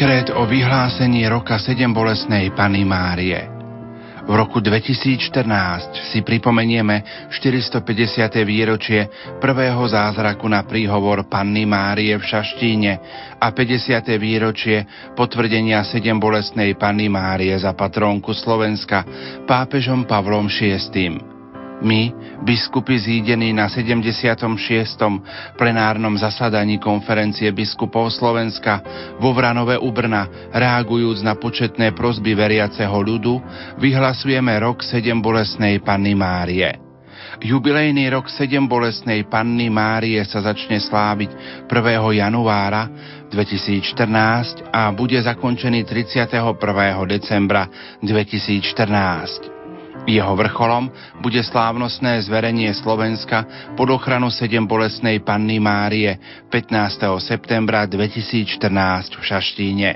Dekret o vyhlásení roka 7 bolesnej Pany Márie. V roku 2014 si pripomenieme 450. výročie prvého zázraku na príhovor Panny Márie v Šaštíne a 50. výročie potvrdenia 7 bolesnej Panny Márie za patrónku Slovenska pápežom Pavlom VI. My, biskupy zídení na 76. plenárnom zasadaní konferencie biskupov Slovenska vo Vranove u Brna, reagujúc na početné prosby veriaceho ľudu, vyhlasujeme rok 7 bolesnej Panny Márie. Jubilejný rok 7 bolesnej Panny Márie sa začne sláviť 1. januára 2014 a bude zakončený 31. decembra 2014. Jeho vrcholom bude slávnostné zverenie Slovenska pod ochranu 7 bolesnej Panny Márie 15. septembra 2014 v Šaštíne.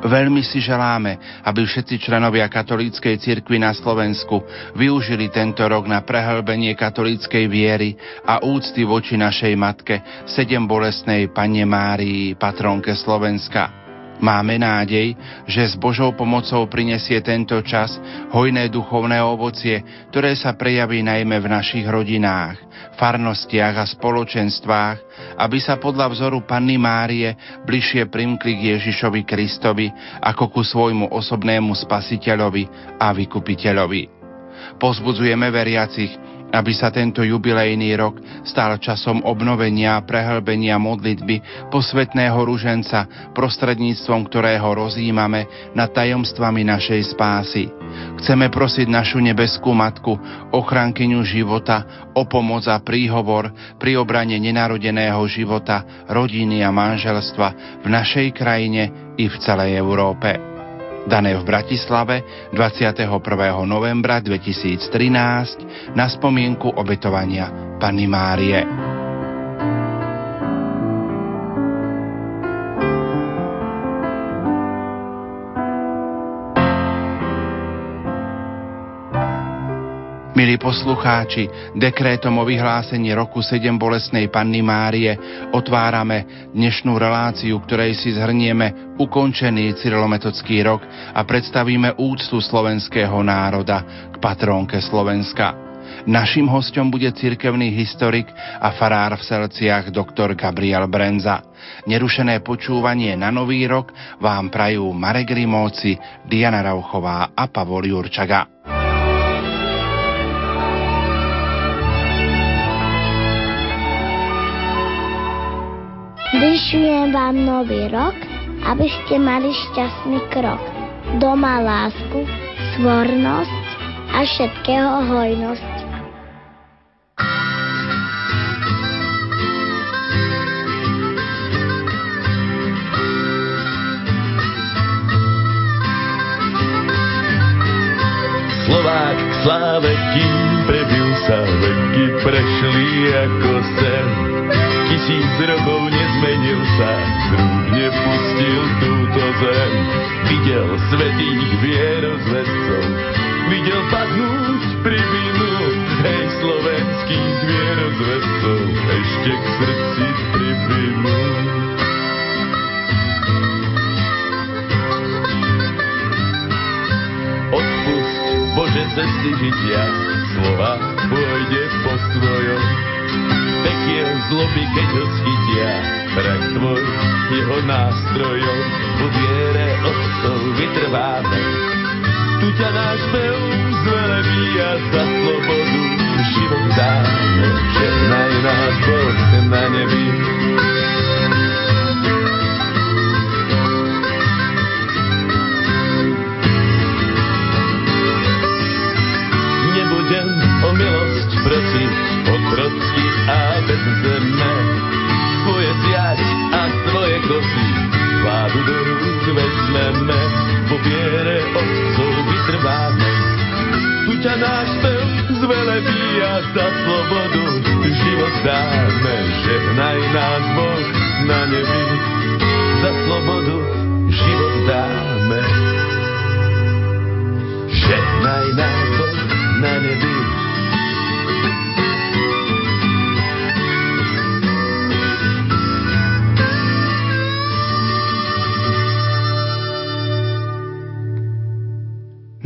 Veľmi si želáme, aby všetci členovia katolíckej cirkvi na Slovensku využili tento rok na prehlbenie katolíckej viery a úcty voči našej matke, sedem bolestnej Panne Márii, patronke Slovenska. Máme nádej, že s Božou pomocou prinesie tento čas hojné duchovné ovocie, ktoré sa prejaví najmä v našich rodinách, farnostiach a spoločenstvách, aby sa podľa vzoru Panny Márie bližšie primkli k Ježišovi Kristovi ako ku svojmu osobnému spasiteľovi a vykupiteľovi. Pozbudzujeme veriacich, aby sa tento jubilejný rok stal časom obnovenia a prehlbenia modlitby posvetného ruženca, prostredníctvom ktorého rozjímame nad tajomstvami našej spásy. Chceme prosiť našu nebeskú matku, ochrankyňu života, o pomoc a príhovor pri obrane nenarodeného života, rodiny a manželstva v našej krajine i v celej Európe dané v Bratislave 21. novembra 2013 na spomienku obetovania Panny Márie. Milí poslucháči, dekrétom o vyhlásení roku 7 bolesnej Panny Márie otvárame dnešnú reláciu, ktorej si zhrnieme ukončený cyrilometodský rok a predstavíme úctu slovenského národa k patrónke Slovenska. Naším hostom bude cirkevný historik a farár v Selciach dr. Gabriel Brenza. Nerušené počúvanie na Nový rok vám prajú Marek Rimóci, Diana Rauchová a Pavol Jurčaga. Vyšujem vám nový rok, aby ste mali šťastný krok. Doma lásku, svornosť a všetkého hojnosť. Slovák k sláve, kým prebil sa, veky prešli ako sen tisíc rokov nezmenil sa, zrúd nepustil túto zem. Videl svetých vierozvedcov, videl padnúť privinu, hej slovenských vierozvedcov, ešte k srdci pripinu. Odpusť Bože cesty žitia, slova pôjde po svojom pekiel zloby, keď ho schytia. Prach tvoj, jeho nástrojom, po viere otcov vytrváme. Tu ťa náš pev zvelebí a za slobodu život dáme. Žehnaj nás Boh na nebi. Nebudem o milosť prosiť, kosy, vládu do rúk vezmeme, po viere otcov vytrváme. Tu ťa náš spev zvelebí a za slobodu život dáme. Žehnaj nás Boh na nebi, za slobodu život dáme.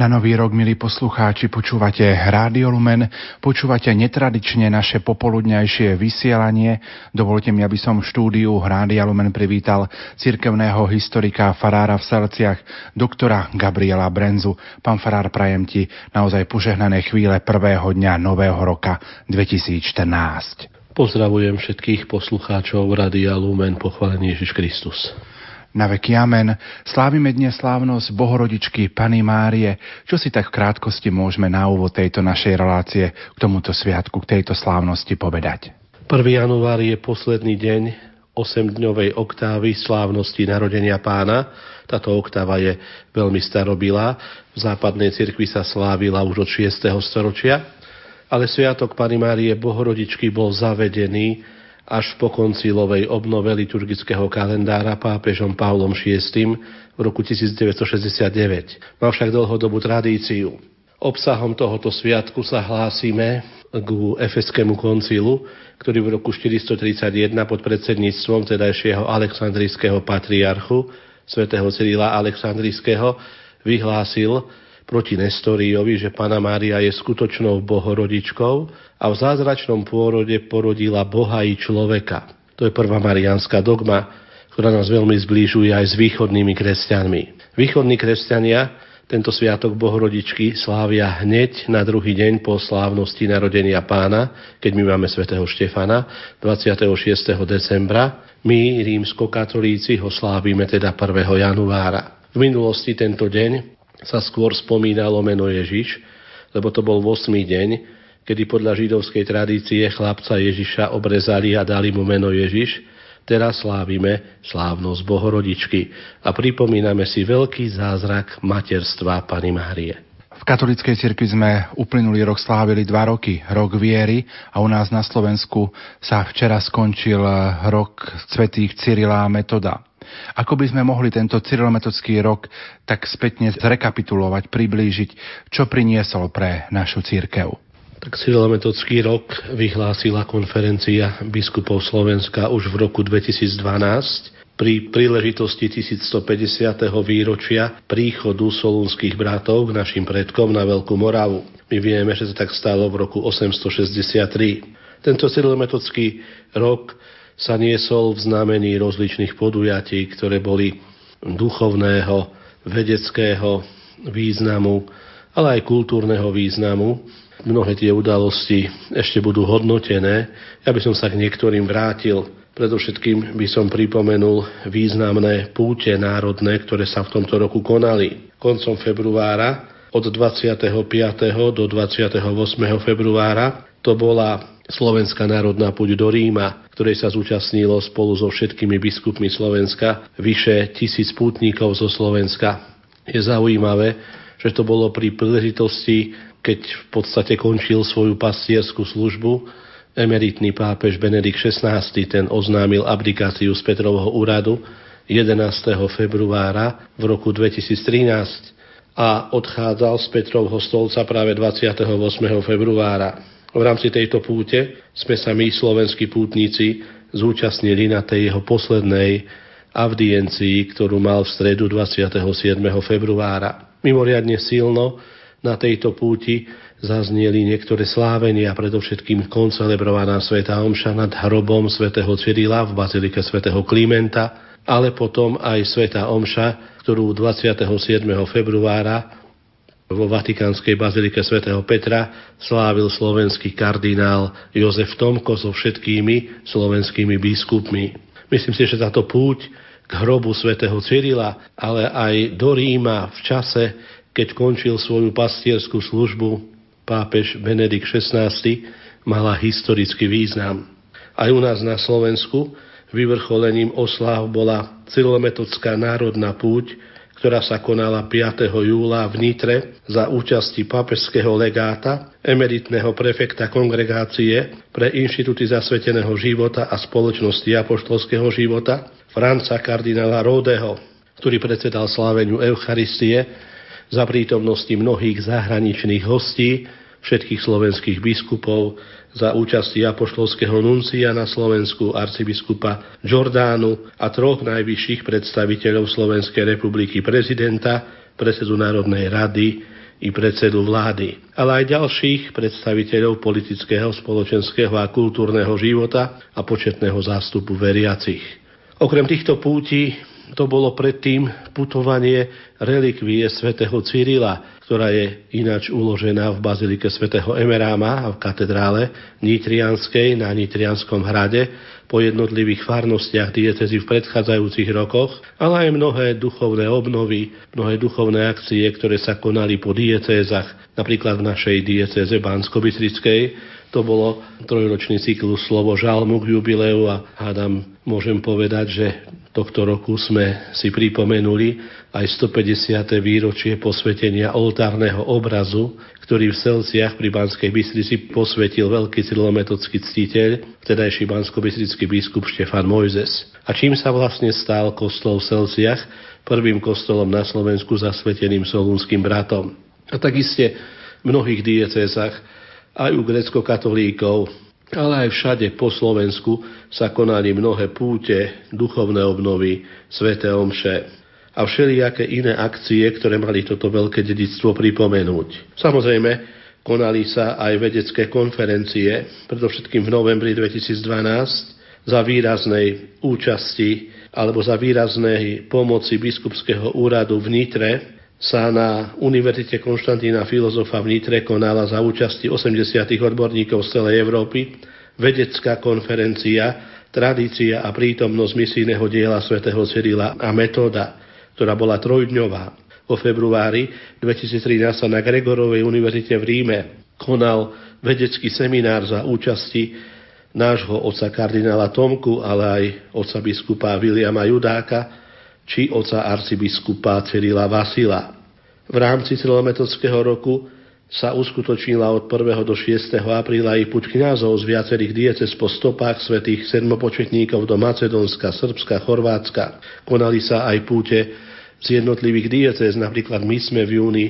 Na nový rok, milí poslucháči, počúvate Rádio Lumen, počúvate netradične naše popoludňajšie vysielanie. Dovolte mi, aby som v štúdiu Rádia Lumen privítal cirkevného historika farára v Selciach, doktora Gabriela Brenzu. Pán farár, prajem ti naozaj požehnané chvíle prvého dňa nového roka 2014. Pozdravujem všetkých poslucháčov Rádia Lumen, pochválený Ježiš Kristus na veky amen. Slávime dnes slávnosť Bohorodičky Pany Márie. Čo si tak v krátkosti môžeme na úvod tejto našej relácie k tomuto sviatku, k tejto slávnosti povedať? 1. január je posledný deň 8-dňovej oktávy slávnosti narodenia pána. Táto oktáva je veľmi starobilá. V západnej cirkvi sa slávila už od 6. storočia. Ale sviatok Pany Márie Bohorodičky bol zavedený až po koncilovej obnove liturgického kalendára pápežom Pavlom VI v roku 1969. Má však dlhodobú tradíciu. Obsahom tohoto sviatku sa hlásime k Efeskému koncilu, ktorý v roku 431 pod predsedníctvom tedajšieho Aleksandrijského patriarchu svätého Cyrila Aleksandrijského vyhlásil, proti Nestoríovi, že Pana Mária je skutočnou bohorodičkou a v zázračnom pôrode porodila Boha i človeka. To je prvá mariánska dogma, ktorá nás veľmi zblížuje aj s východnými kresťanmi. Východní kresťania tento sviatok Bohorodičky slávia hneď na druhý deň po slávnosti narodenia pána, keď my máme svätého Štefana, 26. decembra. My, rímsko-katolíci, ho slávime teda 1. januára. V minulosti tento deň sa skôr spomínalo meno Ježiš, lebo to bol 8. deň, kedy podľa židovskej tradície chlapca Ježiša obrezali a dali mu meno Ježiš. Teraz slávime slávnosť Bohorodičky a pripomíname si veľký zázrak materstva Pany Márie. V katolíckej cirkvi sme uplynulý rok slávili dva roky, rok viery a u nás na Slovensku sa včera skončil rok svetých Cyrila a Metoda. Ako by sme mohli tento cyrilometodský rok tak spätne zrekapitulovať, priblížiť, čo priniesol pre našu církev? Tak cyrilometodský rok vyhlásila konferencia biskupov Slovenska už v roku 2012 pri príležitosti 1150. výročia príchodu solúnskych bratov k našim predkom na Veľkú Moravu. My vieme, že sa tak stalo v roku 863. Tento cyrilometodský rok sa niesol v znamení rozličných podujatí, ktoré boli duchovného, vedeckého významu, ale aj kultúrneho významu. Mnohé tie udalosti ešte budú hodnotené. Ja by som sa k niektorým vrátil. Predovšetkým by som pripomenul významné púte národné, ktoré sa v tomto roku konali. Koncom februára od 25. do 28. februára to bola Slovenská národná púť do Ríma, ktorej sa zúčastnilo spolu so všetkými biskupmi Slovenska vyše tisíc pútnikov zo Slovenska. Je zaujímavé, že to bolo pri príležitosti, keď v podstate končil svoju pastierskú službu, emeritný pápež Benedikt XVI ten oznámil abdikáciu z Petrovho úradu 11. februára v roku 2013 a odchádzal z Petrovho stolca práve 28. februára. V rámci tejto púte sme sa my, slovenskí pútnici, zúčastnili na tej jeho poslednej audiencii, ktorú mal v stredu 27. februára. Mimoriadne silno na tejto púti zaznieli niektoré slávenia, predovšetkým koncelebrovaná sveta Omša nad hrobom svätého Cyrila v bazilike svätého Klimenta, ale potom aj sveta Omša, ktorú 27. februára vo Vatikánskej bazilike svätého Petra slávil slovenský kardinál Jozef Tomko so všetkými slovenskými biskupmi. Myslím si, že táto púť k hrobu svätého Cyrila, ale aj do Ríma v čase, keď končil svoju pastierskú službu pápež Benedikt XVI, mala historický význam. Aj u nás na Slovensku vyvrcholením oslav bola cyrolometodská národná púť, ktorá sa konala 5. júla v Nitre za účasti papežského legáta, emeritného prefekta kongregácie pre inštitúty zasveteného života a spoločnosti apoštolského života, Franca kardinála Ródeho, ktorý predsedal sláveniu Eucharistie za prítomnosti mnohých zahraničných hostí, všetkých slovenských biskupov, za účasti apoštolského nuncia na Slovensku arcibiskupa Jordánu a troch najvyšších predstaviteľov Slovenskej republiky prezidenta, predsedu Národnej rady, i predsedu vlády, ale aj ďalších predstaviteľov politického, spoločenského a kultúrneho života a početného zástupu veriacich. Okrem týchto púti to bolo predtým putovanie relikvie svätého Cyrila, ktorá je ináč uložená v bazilike svätého Emeráma v katedrále Nitrianskej na Nitrianskom hrade po jednotlivých farnostiach diecezy v predchádzajúcich rokoch, ale aj mnohé duchovné obnovy, mnohé duchovné akcie, ktoré sa konali po diecézach, napríklad v našej diecéze bansko to bolo trojročný cyklus slovo žalmu k jubileu a hádam, môžem povedať, že tohto roku sme si pripomenuli aj 150. výročie posvetenia oltárneho obrazu, ktorý v Selciach pri Banskej Bystrici posvetil veľký cyrilometodský ctiteľ, vtedajší bansko-bystrický biskup Štefan Mojzes. A čím sa vlastne stal kostol v Selciach, prvým kostolom na Slovensku zasveteným solúnským bratom. A takiste v mnohých diecézach aj u grecko-katolíkov, ale aj všade po Slovensku sa konali mnohé púte, duchovné obnovy, sveté omše a všelijaké iné akcie, ktoré mali toto veľké dedictvo pripomenúť. Samozrejme, konali sa aj vedecké konferencie, predovšetkým v novembri 2012, za výraznej účasti alebo za výraznej pomoci biskupského úradu v Nitre sa na Univerzite Konštantína Filozofa v Nitre konala za účasti 80 odborníkov z celej Európy vedecká konferencia Tradícia a prítomnosť misijného diela svätého Cyrila a metóda, ktorá bola trojdňová. Vo februári 2013 sa na Gregorovej univerzite v Ríme konal vedecký seminár za účasti nášho otca kardinála Tomku, ale aj otca biskupa Viliama Judáka, či oca arcibiskupa Cyrila Vasila. V rámci celometodského roku sa uskutočnila od 1. do 6. apríla i puť kňazov z viacerých dieces po stopách svetých sedmopočetníkov do Macedónska, Srbska, Chorvátska. Konali sa aj púte z jednotlivých dieces, napríklad my sme v júni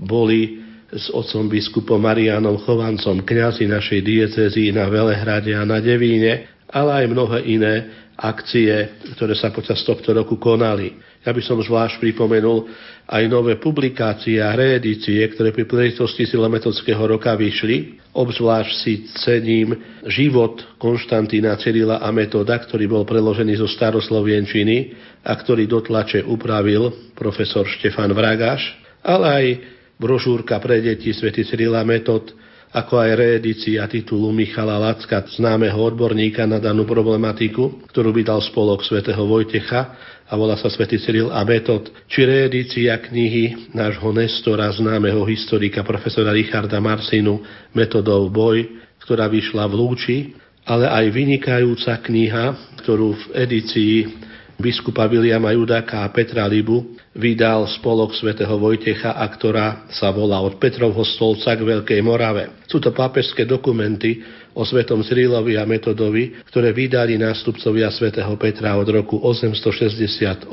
boli s otcom biskupom Marianom Chovancom, kňazi našej diecezy na Velehrade a na Devíne, ale aj mnohé iné akcie, ktoré sa počas tohto roku konali. Ja by som zvlášť pripomenul aj nové publikácie a reedície, ktoré pri príležitosti silometodského roka vyšli. Obzvlášť si cením život Konštantína Cyrila a Metoda, ktorý bol preložený zo staroslovienčiny a ktorý do tlače upravil profesor Štefan Vragaš, ale aj brožúrka pre deti Svety Cyrila Metod, ako aj reedícia titulu Michala Lacka, známeho odborníka na danú problematiku, ktorú by dal spolok svätého Vojtecha a volá sa Svetý Cyril a Metod, či reedícia knihy nášho Nestora, známeho historika profesora Richarda Marsinu Metodov boj, ktorá vyšla v Lúči, ale aj vynikajúca kniha, ktorú v edícii biskupa Viliama Judáka a Petra Libu vydal spolok svätého Vojtecha a ktorá sa volá od Petrovho stolca k Veľkej Morave. Sú to pápežské dokumenty o svetom Cyrilovi a Metodovi, ktoré vydali nástupcovia svätého Petra od roku 868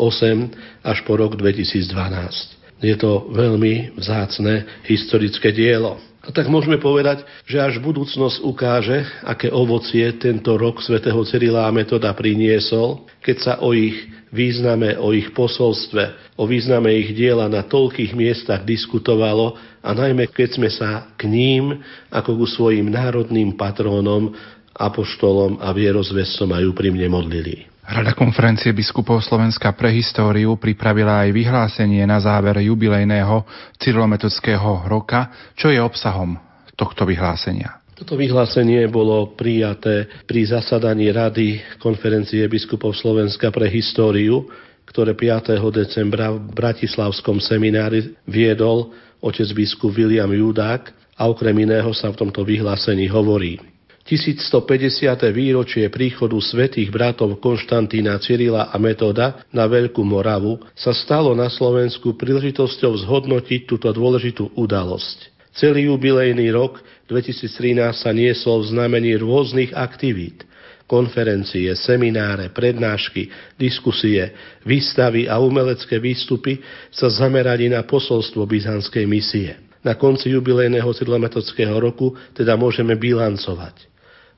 až po rok 2012. Je to veľmi vzácne historické dielo. A tak môžeme povedať, že až budúcnosť ukáže, aké ovocie tento rok svätého Cyrila a Metoda priniesol, keď sa o ich význame, o ich posolstve, o význame ich diela na toľkých miestach diskutovalo a najmä keď sme sa k ním ako ku svojim národným patrónom, apoštolom a vierozvestom aj úprimne modlili. Rada konferencie biskupov Slovenska pre históriu pripravila aj vyhlásenie na záver jubilejného cyrilometodského roka, čo je obsahom tohto vyhlásenia. Toto vyhlásenie bolo prijaté pri zasadaní Rady konferencie biskupov Slovenska pre históriu, ktoré 5. decembra v Bratislavskom seminári viedol otec biskup William Judák a okrem iného sa v tomto vyhlásení hovorí. 1150. výročie príchodu svätých bratov Konštantína Cyrila a Metoda na Veľkú Moravu sa stalo na Slovensku príležitosťou zhodnotiť túto dôležitú udalosť. Celý jubilejný rok 2013 sa niesol v znamení rôznych aktivít konferencie, semináre, prednášky, diskusie, výstavy a umelecké výstupy sa zamerali na posolstvo byzantskej misie. Na konci jubilejného cyrilometodského roku teda môžeme bilancovať.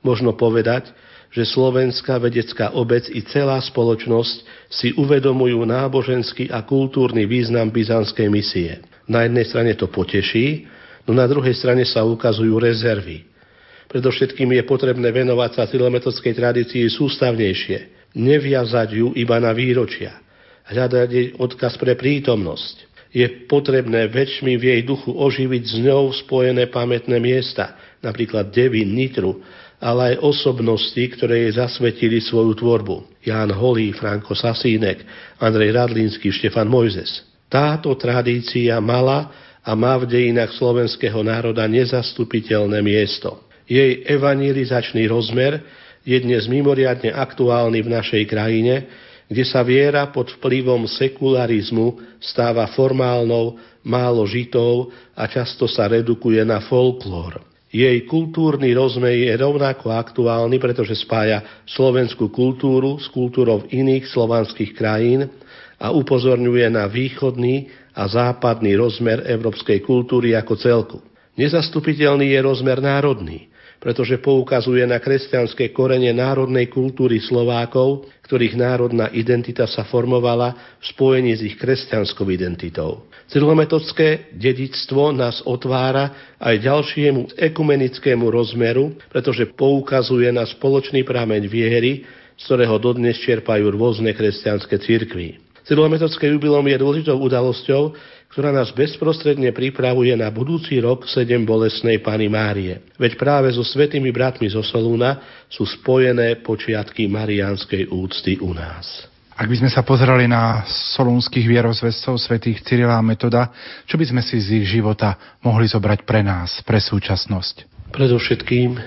Možno povedať, že slovenská vedecká obec i celá spoločnosť si uvedomujú náboženský a kultúrny význam byzantskej misie. Na jednej strane to poteší, no na druhej strane sa ukazujú rezervy. Predovšetkým je potrebné venovať sa filometodskej tradícii sústavnejšie, neviazať ju iba na výročia, hľadať jej odkaz pre prítomnosť. Je potrebné väčšmi v jej duchu oživiť s ňou spojené pamätné miesta, napríklad Devin, Nitru, ale aj osobnosti, ktoré jej zasvetili svoju tvorbu. Ján Holý, Franko Sasínek, Andrej Radlínsky, Štefan Mojzes. Táto tradícia mala a má v dejinách slovenského národa nezastupiteľné miesto. Jej evangelizačný rozmer je dnes mimoriadne aktuálny v našej krajine, kde sa viera pod vplyvom sekularizmu stáva formálnou, málo žitou a často sa redukuje na folklór. Jej kultúrny rozmer je rovnako aktuálny, pretože spája slovenskú kultúru s kultúrou iných slovanských krajín a upozorňuje na východný a západný rozmer európskej kultúry ako celku. Nezastupiteľný je rozmer národný, pretože poukazuje na kresťanské korene národnej kultúry Slovákov, ktorých národná identita sa formovala v spojení s ich kresťanskou identitou. Cyrilometodské dedičstvo nás otvára aj ďalšiemu ekumenickému rozmeru, pretože poukazuje na spoločný prameň viery, z ktorého dodnes čerpajú rôzne kresťanské cirkvy. Cyrilometodské jubilom je dôležitou udalosťou, ktorá nás bezprostredne pripravuje na budúci rok sedem bolesnej Pany Márie. Veď práve so svetými bratmi zo Solúna sú spojené počiatky mariánskej úcty u nás. Ak by sme sa pozerali na solúnskych vierozvescov svätých Cyrila a Metoda, čo by sme si z ich života mohli zobrať pre nás, pre súčasnosť? Predovšetkým,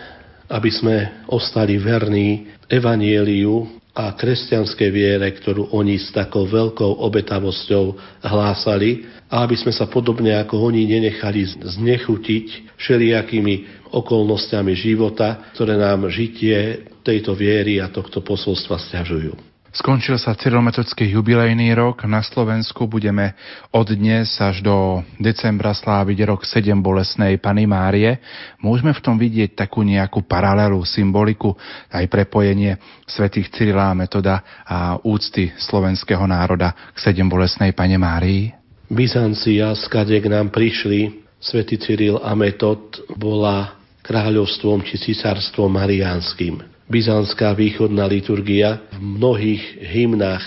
aby sme ostali verní evanieliu a kresťanskej viere, ktorú oni s takou veľkou obetavosťou hlásali a aby sme sa podobne ako oni nenechali znechutiť všelijakými okolnostiami života, ktoré nám žitie tejto viery a tohto posolstva stiažujú. Skončil sa cyrilometodický jubilejný rok. Na Slovensku budeme od dnes až do decembra sláviť rok 7 bolesnej Pany Márie. Môžeme v tom vidieť takú nejakú paralelu, symboliku, aj prepojenie svätých Cyrila Metoda a úcty slovenského národa k 7 bolesnej Pane Márii? Byzancia, skade k nám prišli, svätý Cyril a Metod bola kráľovstvom či císarstvom mariánskym byzantská východná liturgia v mnohých hymnách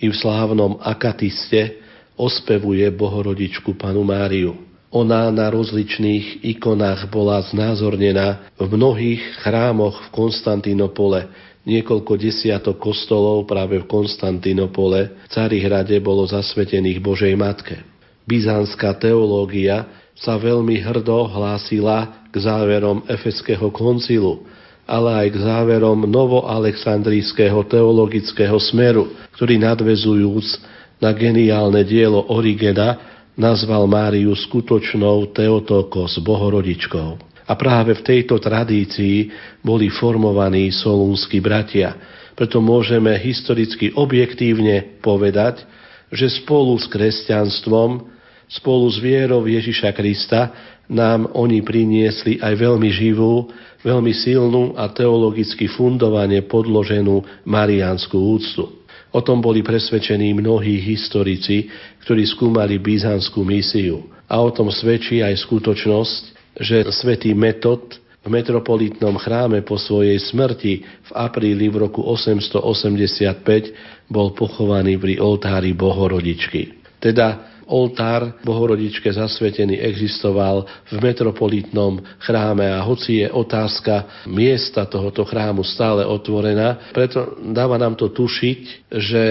i v slávnom akatiste ospevuje Bohorodičku Panu Máriu. Ona na rozličných ikonách bola znázornená v mnohých chrámoch v Konstantinopole. Niekoľko desiatok kostolov práve v Konstantinopole v Carihrade bolo zasvetených Božej Matke. Byzantská teológia sa veľmi hrdo hlásila k záverom Efeského koncilu, ale aj k záverom novoaleksandrijského teologického smeru, ktorý nadvezujúc na geniálne dielo Origena nazval Máriu skutočnou Teotokos, bohorodičkou. A práve v tejto tradícii boli formovaní solúnsky bratia. Preto môžeme historicky objektívne povedať, že spolu s kresťanstvom, spolu s vierou Ježiša Krista nám oni priniesli aj veľmi živú, veľmi silnú a teologicky fundovane podloženú mariánsku úctu. O tom boli presvedčení mnohí historici, ktorí skúmali byzantskú misiu. A o tom svedčí aj skutočnosť, že svätý Metod v metropolitnom chráme po svojej smrti v apríli v roku 885 bol pochovaný pri oltári Bohorodičky. Teda oltár Bohorodičke zasvetený existoval v metropolitnom chráme a hoci je otázka miesta tohoto chrámu stále otvorená, preto dáva nám to tušiť, že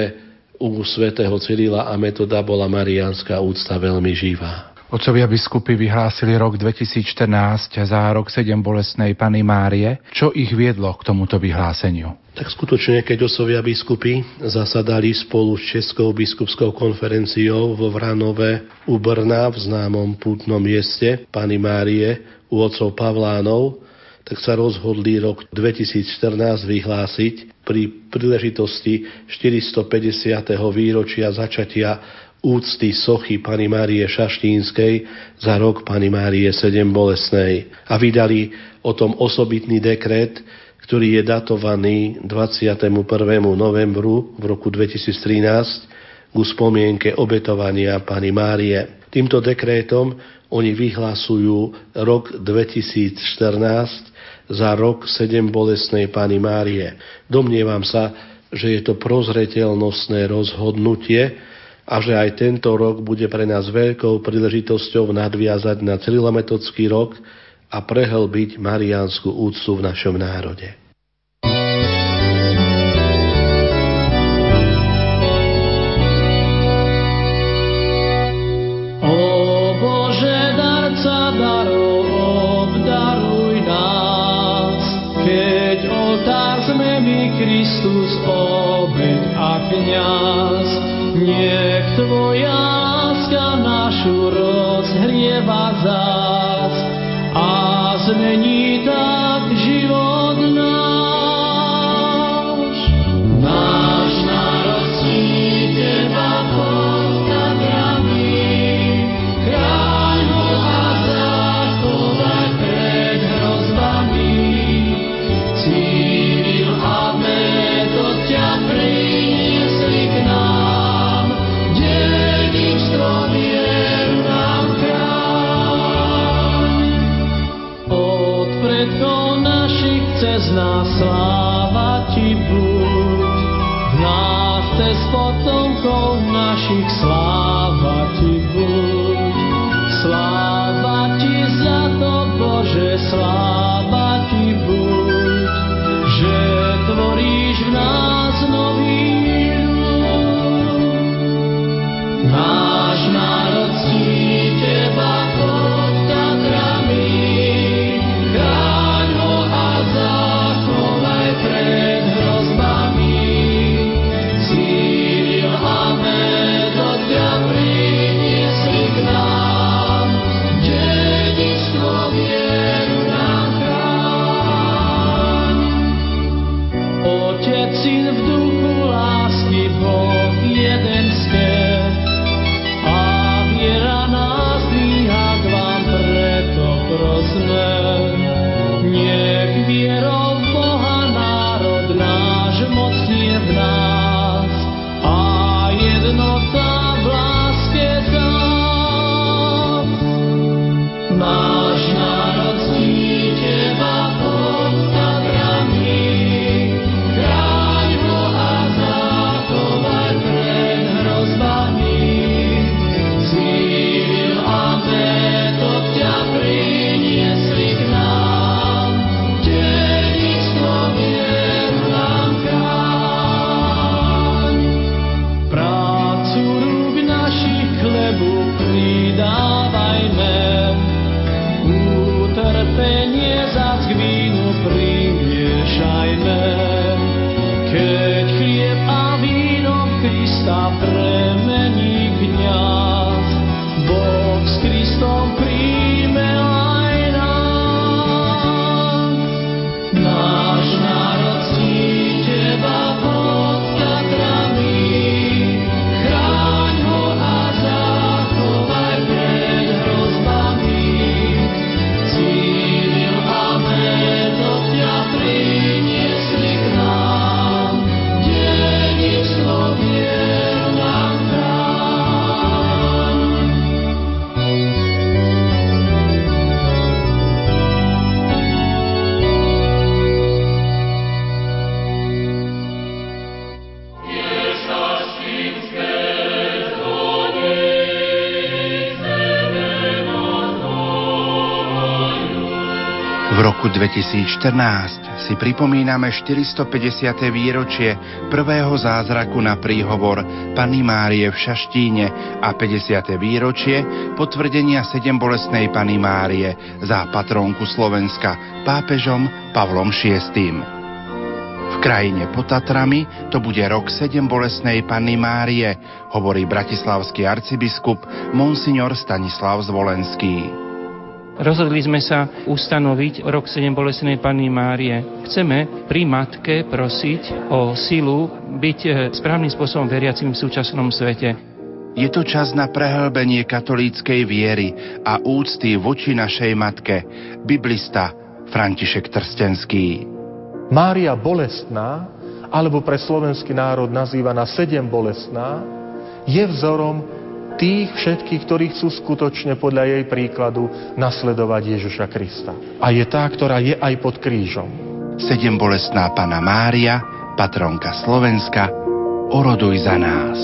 u svätého Cyrila a Metoda bola mariánska úcta veľmi živá. Otcovia biskupy vyhlásili rok 2014 za rok 7 bolesnej Pany Márie. Čo ich viedlo k tomuto vyhláseniu? Tak skutočne, keď osovia biskupy zasadali spolu s Českou biskupskou konferenciou vo Vranove u Brna v známom pútnom mieste Pany Márie u otcov Pavlánov, tak sa rozhodli rok 2014 vyhlásiť pri príležitosti 450. výročia začatia úcty sochy Pany Márie Šaštínskej za rok Pany Márie Sedem Bolesnej a vydali o tom osobitný dekret, ktorý je datovaný 21. novembru v roku 2013 ku spomienke obetovania Pany Márie. Týmto dekrétom oni vyhlasujú rok 2014 za rok sedem bolestnej Pany Márie. Domnievam sa, že je to prozreteľnostné rozhodnutie a že aj tento rok bude pre nás veľkou príležitosťou nadviazať na celilametodský rok a prehlbiť mariánsku úctu v našom národe. 2014 si pripomíname 450. výročie prvého zázraku na príhovor Pany Márie v Šaštíne a 50. výročie potvrdenia sedem bolestnej Pany Márie za patrónku Slovenska pápežom Pavlom VI. V krajine pod Tatrami to bude rok sedem bolestnej Panny Márie, hovorí bratislavský arcibiskup Monsignor Stanislav Zvolenský. Rozhodli sme sa ustanoviť rok 7 bolesnej Panny Márie. Chceme pri matke prosiť o silu byť eh, správnym spôsobom veriacim v súčasnom svete. Je to čas na prehlbenie katolíckej viery a úcty voči našej matke, biblista František Trstenský. Mária bolestná, alebo pre slovenský národ nazývaná sedem bolestná, je vzorom tých všetkých, ktorí chcú skutočne podľa jej príkladu nasledovať Ježiša Krista. A je tá, ktorá je aj pod krížom. Sedem bolestná Pana Mária, patronka Slovenska, oroduj za nás.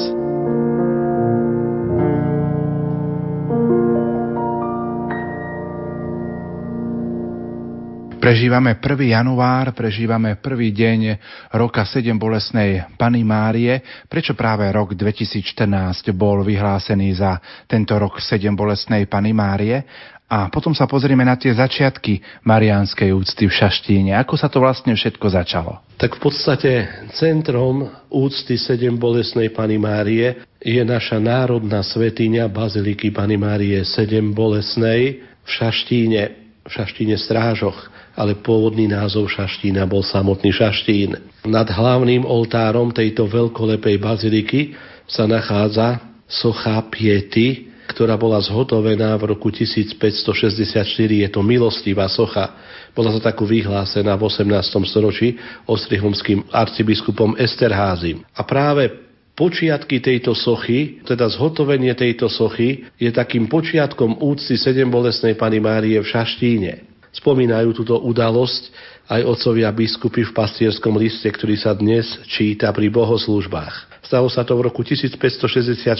Prežívame 1. január, prežívame prvý deň roka 7 bolesnej Pany Márie. Prečo práve rok 2014 bol vyhlásený za tento rok 7 bolesnej Pany Márie? A potom sa pozrieme na tie začiatky mariánskej úcty v Šaštíne. Ako sa to vlastne všetko začalo? Tak v podstate centrom úcty 7 bolesnej Pany Márie je naša národná svetiňa Baziliky Pany Márie 7 bolesnej v Šaštíne, v Šaštíne Strážoch ale pôvodný názov Šaštína bol samotný Šaštín. Nad hlavným oltárom tejto veľkolepej baziliky sa nachádza socha Piety, ktorá bola zhotovená v roku 1564. Je to milostivá socha. Bola sa takú vyhlásená v 18. storočí ostrihomským arcibiskupom Esterházim. A práve počiatky tejto sochy, teda zhotovenie tejto sochy, je takým počiatkom úcty sedem bolesnej Pany Márie v Šaštíne. Spomínajú túto udalosť aj otcovia biskupy v pastierskom liste, ktorý sa dnes číta pri bohoslúžbách. Stalo sa to v roku 1564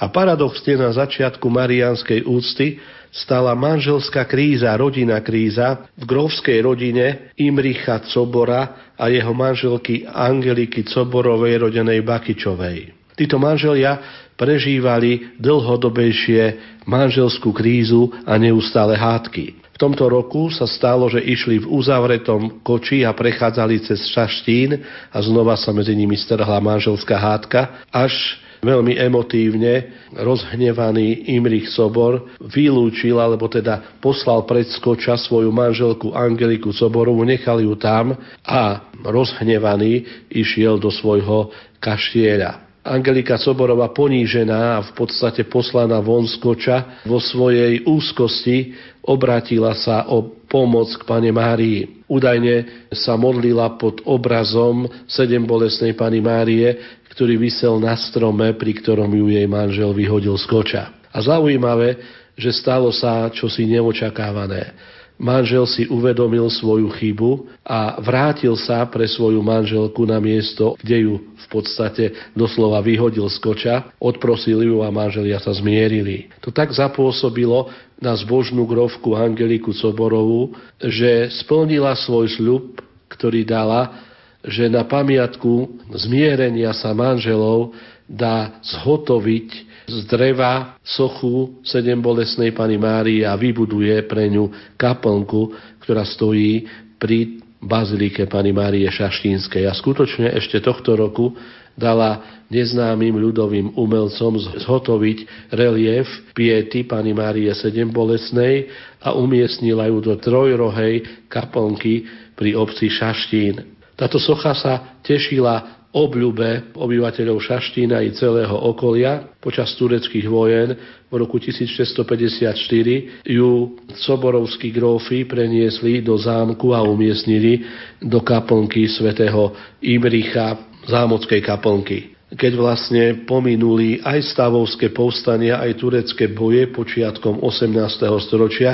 a paradoxne na začiatku marianskej úcty stala manželská kríza, rodina kríza v grovskej rodine Imricha Cobora a jeho manželky Angeliky Coborovej rodenej Bakičovej. Títo manželia prežívali dlhodobejšie manželskú krízu a neustále hádky. V tomto roku sa stalo, že išli v uzavretom koči a prechádzali cez Šaštín a znova sa medzi nimi strhla manželská hádka, až veľmi emotívne rozhnevaný Imrich Sobor vylúčil, alebo teda poslal pred skoča svoju manželku Angeliku Soborovú, nechal ju tam a rozhnevaný išiel do svojho kaštieľa. Angelika Soborová ponížená a v podstate poslaná von z koča vo svojej úzkosti obratila sa o pomoc k Pane Márii. Údajne sa modlila pod obrazom sedem bolesnej Pany Márie, ktorý vysel na strome, pri ktorom ju jej manžel vyhodil z koča. A zaujímavé, že stalo sa čosi neočakávané. Manžel si uvedomil svoju chybu a vrátil sa pre svoju manželku na miesto, kde ju v podstate doslova vyhodil z koča, odprosil ju a manželia sa zmierili. To tak zapôsobilo na zbožnú grovku Angeliku Coborovú, že splnila svoj sľub, ktorý dala, že na pamiatku zmierenia sa manželov dá zhotoviť z dreva sochu sedem bolesnej Pany Márie a vybuduje pre ňu kaplnku, ktorá stojí pri bazilike Pany Márie Šaštínskej. A skutočne ešte tohto roku dala neznámym ľudovým umelcom zhotoviť relief piety Pany Márie sedem bolesnej a umiestnila ju do trojrohej kaplnky pri obci Šaštín. Táto socha sa tešila obľube obyvateľov Šaštína i celého okolia počas tureckých vojen v roku 1654 ju soborovskí grófy preniesli do zámku a umiestnili do kaplnky svätého Imricha, zámockej kaplnky keď vlastne pominuli aj stavovské povstania, aj turecké boje počiatkom 18. storočia,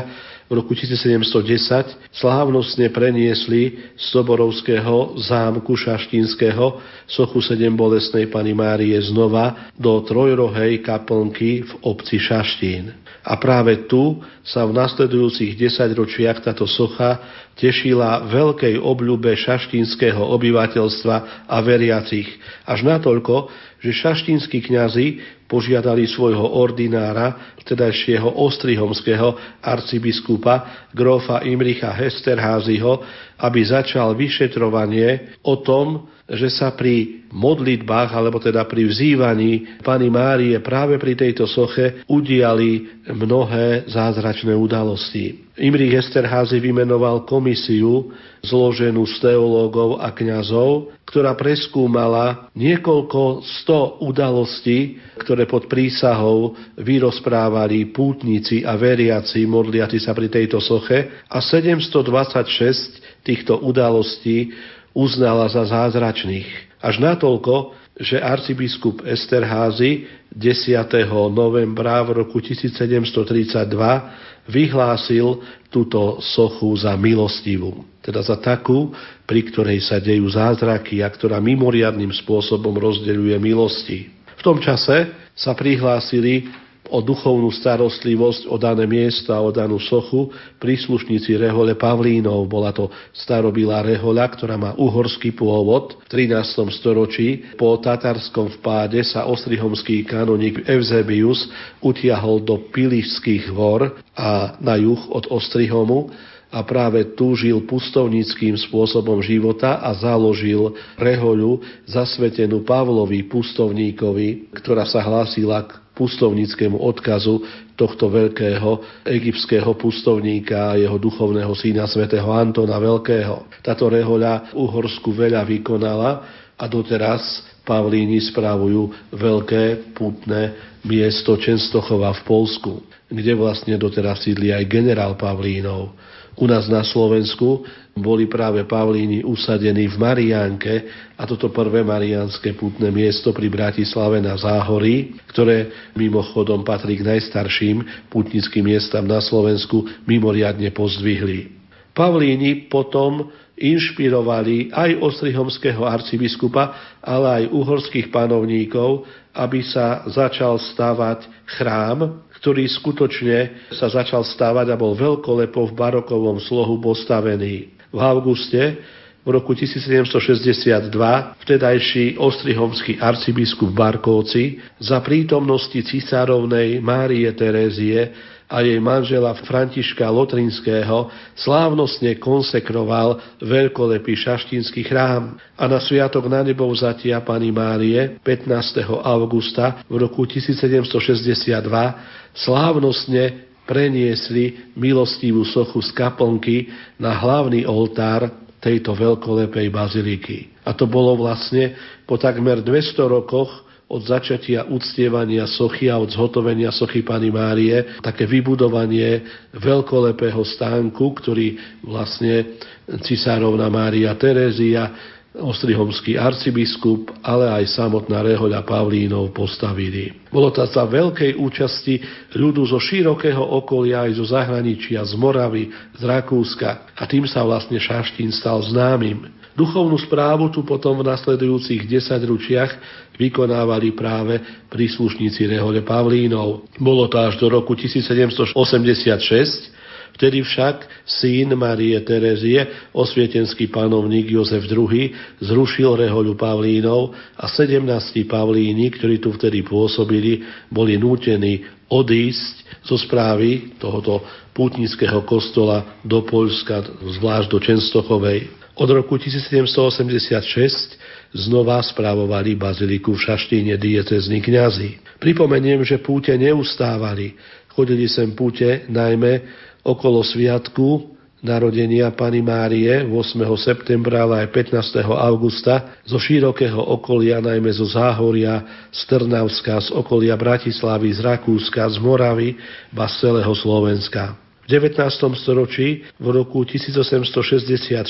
v roku 1710 slávnostne preniesli z Soborovského zámku Šaštinského sochu sedem bolesnej Pany Márie znova do trojrohej kaplnky v obci Šaštín. A práve tu sa v nasledujúcich desaťročiach táto socha tešila veľkej obľube šaštinského obyvateľstva a veriacich. Až natoľko, že šaštinskí kňazi požiadali svojho ordinára, tedajšieho ostrihomského arcibiskupa, grófa Imricha Hesterházyho, aby začal vyšetrovanie o tom, že sa pri modlitbách, alebo teda pri vzývaní Pany Márie práve pri tejto soche udiali mnohé zázračné udalosti. Imrich Esterházy vymenoval komisiu zloženú z teológov a kňazov, ktorá preskúmala niekoľko sto udalostí, ktoré pod prísahou vyrozprávali pútnici a veriaci modliaci sa pri tejto soche a 726 týchto udalostí uznala za zázračných. Až natoľko, že arcibiskup Esterházy 10. novembra v roku 1732 vyhlásil túto sochu za milostivú, teda za takú, pri ktorej sa dejú zázraky a ktorá mimoriadným spôsobom rozdeľuje milosti. V tom čase sa prihlásili o duchovnú starostlivosť, o dané miesto a o danú sochu príslušníci rehole Pavlínov. Bola to starobilá rehoľa, ktorá má uhorský pôvod. V 13. storočí po tatarskom vpáde sa ostrihomský kanonik Eusebius utiahol do Pilišských hor a na juh od Ostrihomu a práve tu žil pustovníckým spôsobom života a založil rehoľu zasvetenú Pavlovi pustovníkovi, ktorá sa hlásila k pustovníckému odkazu tohto veľkého egyptského pustovníka a jeho duchovného syna svätého Antona Veľkého. Táto rehoľa v Uhorsku veľa vykonala a doteraz Pavlíni spravujú veľké putné miesto Čenstochova v Polsku, kde vlastne doteraz sídli aj generál Pavlínov. U nás na Slovensku boli práve Pavlíni usadení v Mariánke a toto prvé mariánske putné miesto pri Bratislave na Záhorí, ktoré mimochodom patrí k najstarším putnickým miestam na Slovensku, mimoriadne pozdvihli. Pavlíni potom inšpirovali aj ostrihomského arcibiskupa, ale aj uhorských panovníkov, aby sa začal stavať chrám, ktorý skutočne sa začal stavať a bol veľkolepo v barokovom slohu postavený. V auguste v roku 1762 vtedajší ostrihomský arcibiskup Barkovci za prítomnosti cisárovnej Márie Terézie a jej manžela Františka Lotrinského slávnostne konsekroval veľkolepý šaštinský chrám a na sviatok na nebo Pani Márie 15. augusta v roku 1762 slávnostne preniesli milostivú sochu z kaplnky na hlavný oltár tejto veľkolepej baziliky. A to bolo vlastne po takmer 200 rokoch od začatia uctievania sochy a od zhotovenia sochy Pany Márie, také vybudovanie veľkolepého stánku, ktorý vlastne cisárovna Mária Terézia, ostrihomský arcibiskup, ale aj samotná rehoľa Pavlínov postavili. Bolo to za veľkej účasti ľudu zo širokého okolia aj zo zahraničia, z Moravy, z Rakúska a tým sa vlastne Šaštín stal známym. Duchovnú správu tu potom v nasledujúcich desaťručiach vykonávali práve príslušníci rehole Pavlínov. Bolo to až do roku 1786, Vtedy však syn Marie Terezie, osvietenský panovník Jozef II, zrušil rehoľu Pavlínov a 17 Pavlíni, ktorí tu vtedy pôsobili, boli nútení odísť zo správy tohoto pútnického kostola do Poľska, zvlášť do Čenstochovej. Od roku 1786 znova správovali baziliku v Šaštíne diecezní kňazi. Pripomeniem, že púte neustávali. Chodili sem púte najmä okolo sviatku narodenia Pany Márie 8. septembra, ale aj 15. augusta zo širokého okolia, najmä zo Záhoria, z Trnavska, z okolia Bratislavy, z Rakúska, z Moravy, ba z celého Slovenska. 19. storočí v roku 1864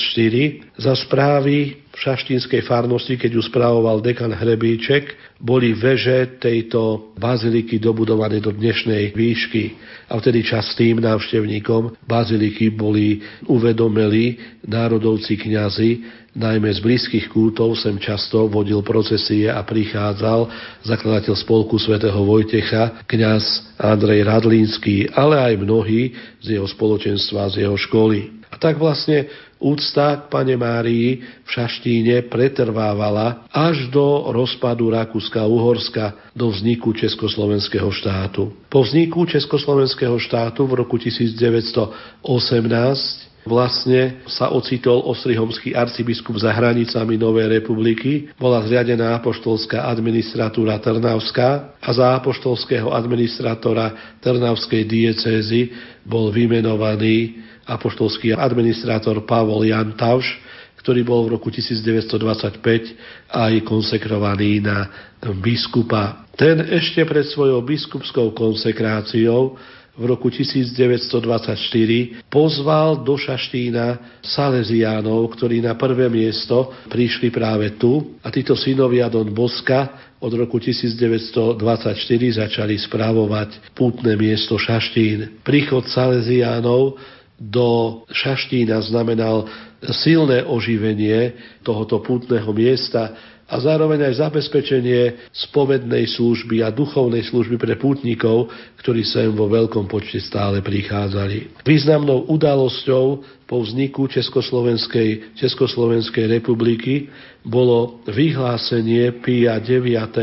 za správy v šaštínskej farnosti, keď ju správoval dekan Hrebíček, boli veže tejto baziliky dobudované do dnešnej výšky. A vtedy častým návštevníkom baziliky boli uvedomili národovci kňazi, najmä z blízkych kútov sem často vodil procesie a prichádzal zakladateľ spolku svätého Vojtecha, kňaz Andrej Radlínsky, ale aj mnohí z jeho spoločenstva, z jeho školy. A tak vlastne úcta k Pane Márii v Šaštíne pretrvávala až do rozpadu Rakúska-Uhorska do vzniku Československého štátu. Po vzniku Československého štátu v roku 1918 vlastne sa ocitol ostrihomský arcibiskup za hranicami Novej republiky, bola zriadená apoštolská administratúra Trnavská a za apoštolského administratora Trnavskej diecézy bol vymenovaný apoštolský administrátor Pavol Jan Tauš, ktorý bol v roku 1925 aj konsekrovaný na biskupa. Ten ešte pred svojou biskupskou konsekráciou v roku 1924 pozval do Šaštína Salesiánov, ktorí na prvé miesto prišli práve tu a títo synovia Don Boska od roku 1924 začali správovať pútne miesto Šaštín. Príchod Salesiánov do Šaštína znamenal silné oživenie tohoto pútneho miesta a zároveň aj zabezpečenie spovednej služby a duchovnej služby pre pútnikov, ktorí sem vo veľkom počte stále prichádzali. Významnou udalosťou po vzniku Československej, Československej republiky bolo vyhlásenie Pia IX.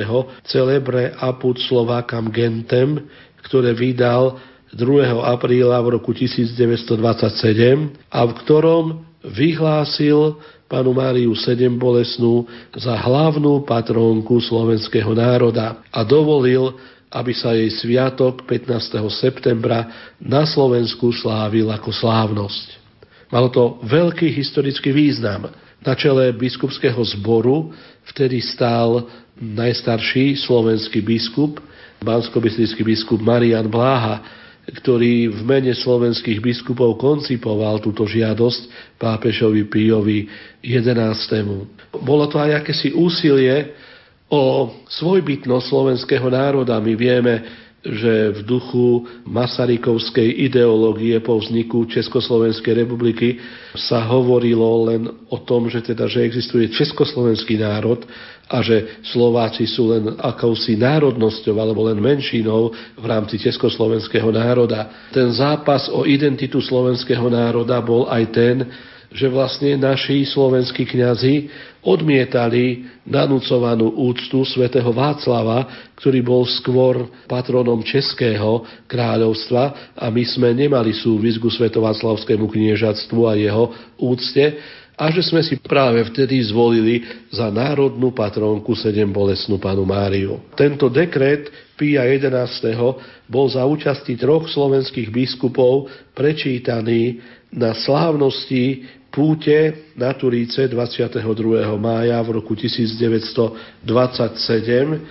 Celebre apud Slovakam gentem, ktoré vydal 2. apríla v roku 1927 a v ktorom vyhlásil panu Máriu Sedem Bolesnú za hlavnú patrónku slovenského národa a dovolil, aby sa jej sviatok 15. septembra na Slovensku slávil ako slávnosť. Malo to veľký historický význam. Na čele biskupského zboru vtedy stál najstarší slovenský biskup, bansko biskup Marian Bláha, ktorý v mene slovenských biskupov koncipoval túto žiadosť pápežovi Píjovi XI. Bolo to aj akési úsilie o svojbytnosť slovenského národa. My vieme, že v duchu Masarykovskej ideológie po vzniku Československej republiky sa hovorilo len o tom, že, teda, že existuje československý národ a že Slováci sú len akousi národnosťou alebo len menšinou v rámci československého národa. Ten zápas o identitu slovenského národa bol aj ten, že vlastne naši slovenskí kňazi odmietali nanúcovanú úctu svätého Václava, ktorý bol skôr patronom Českého kráľovstva a my sme nemali súvis ku svetováclavskému kniežatstvu a jeho úcte a že sme si práve vtedy zvolili za národnú patrónku sedem bolesnú panu Máriu. Tento dekret Pia 11. bol za účasti troch slovenských biskupov prečítaný na slávnosti púte na Turíce 22. mája v roku 1927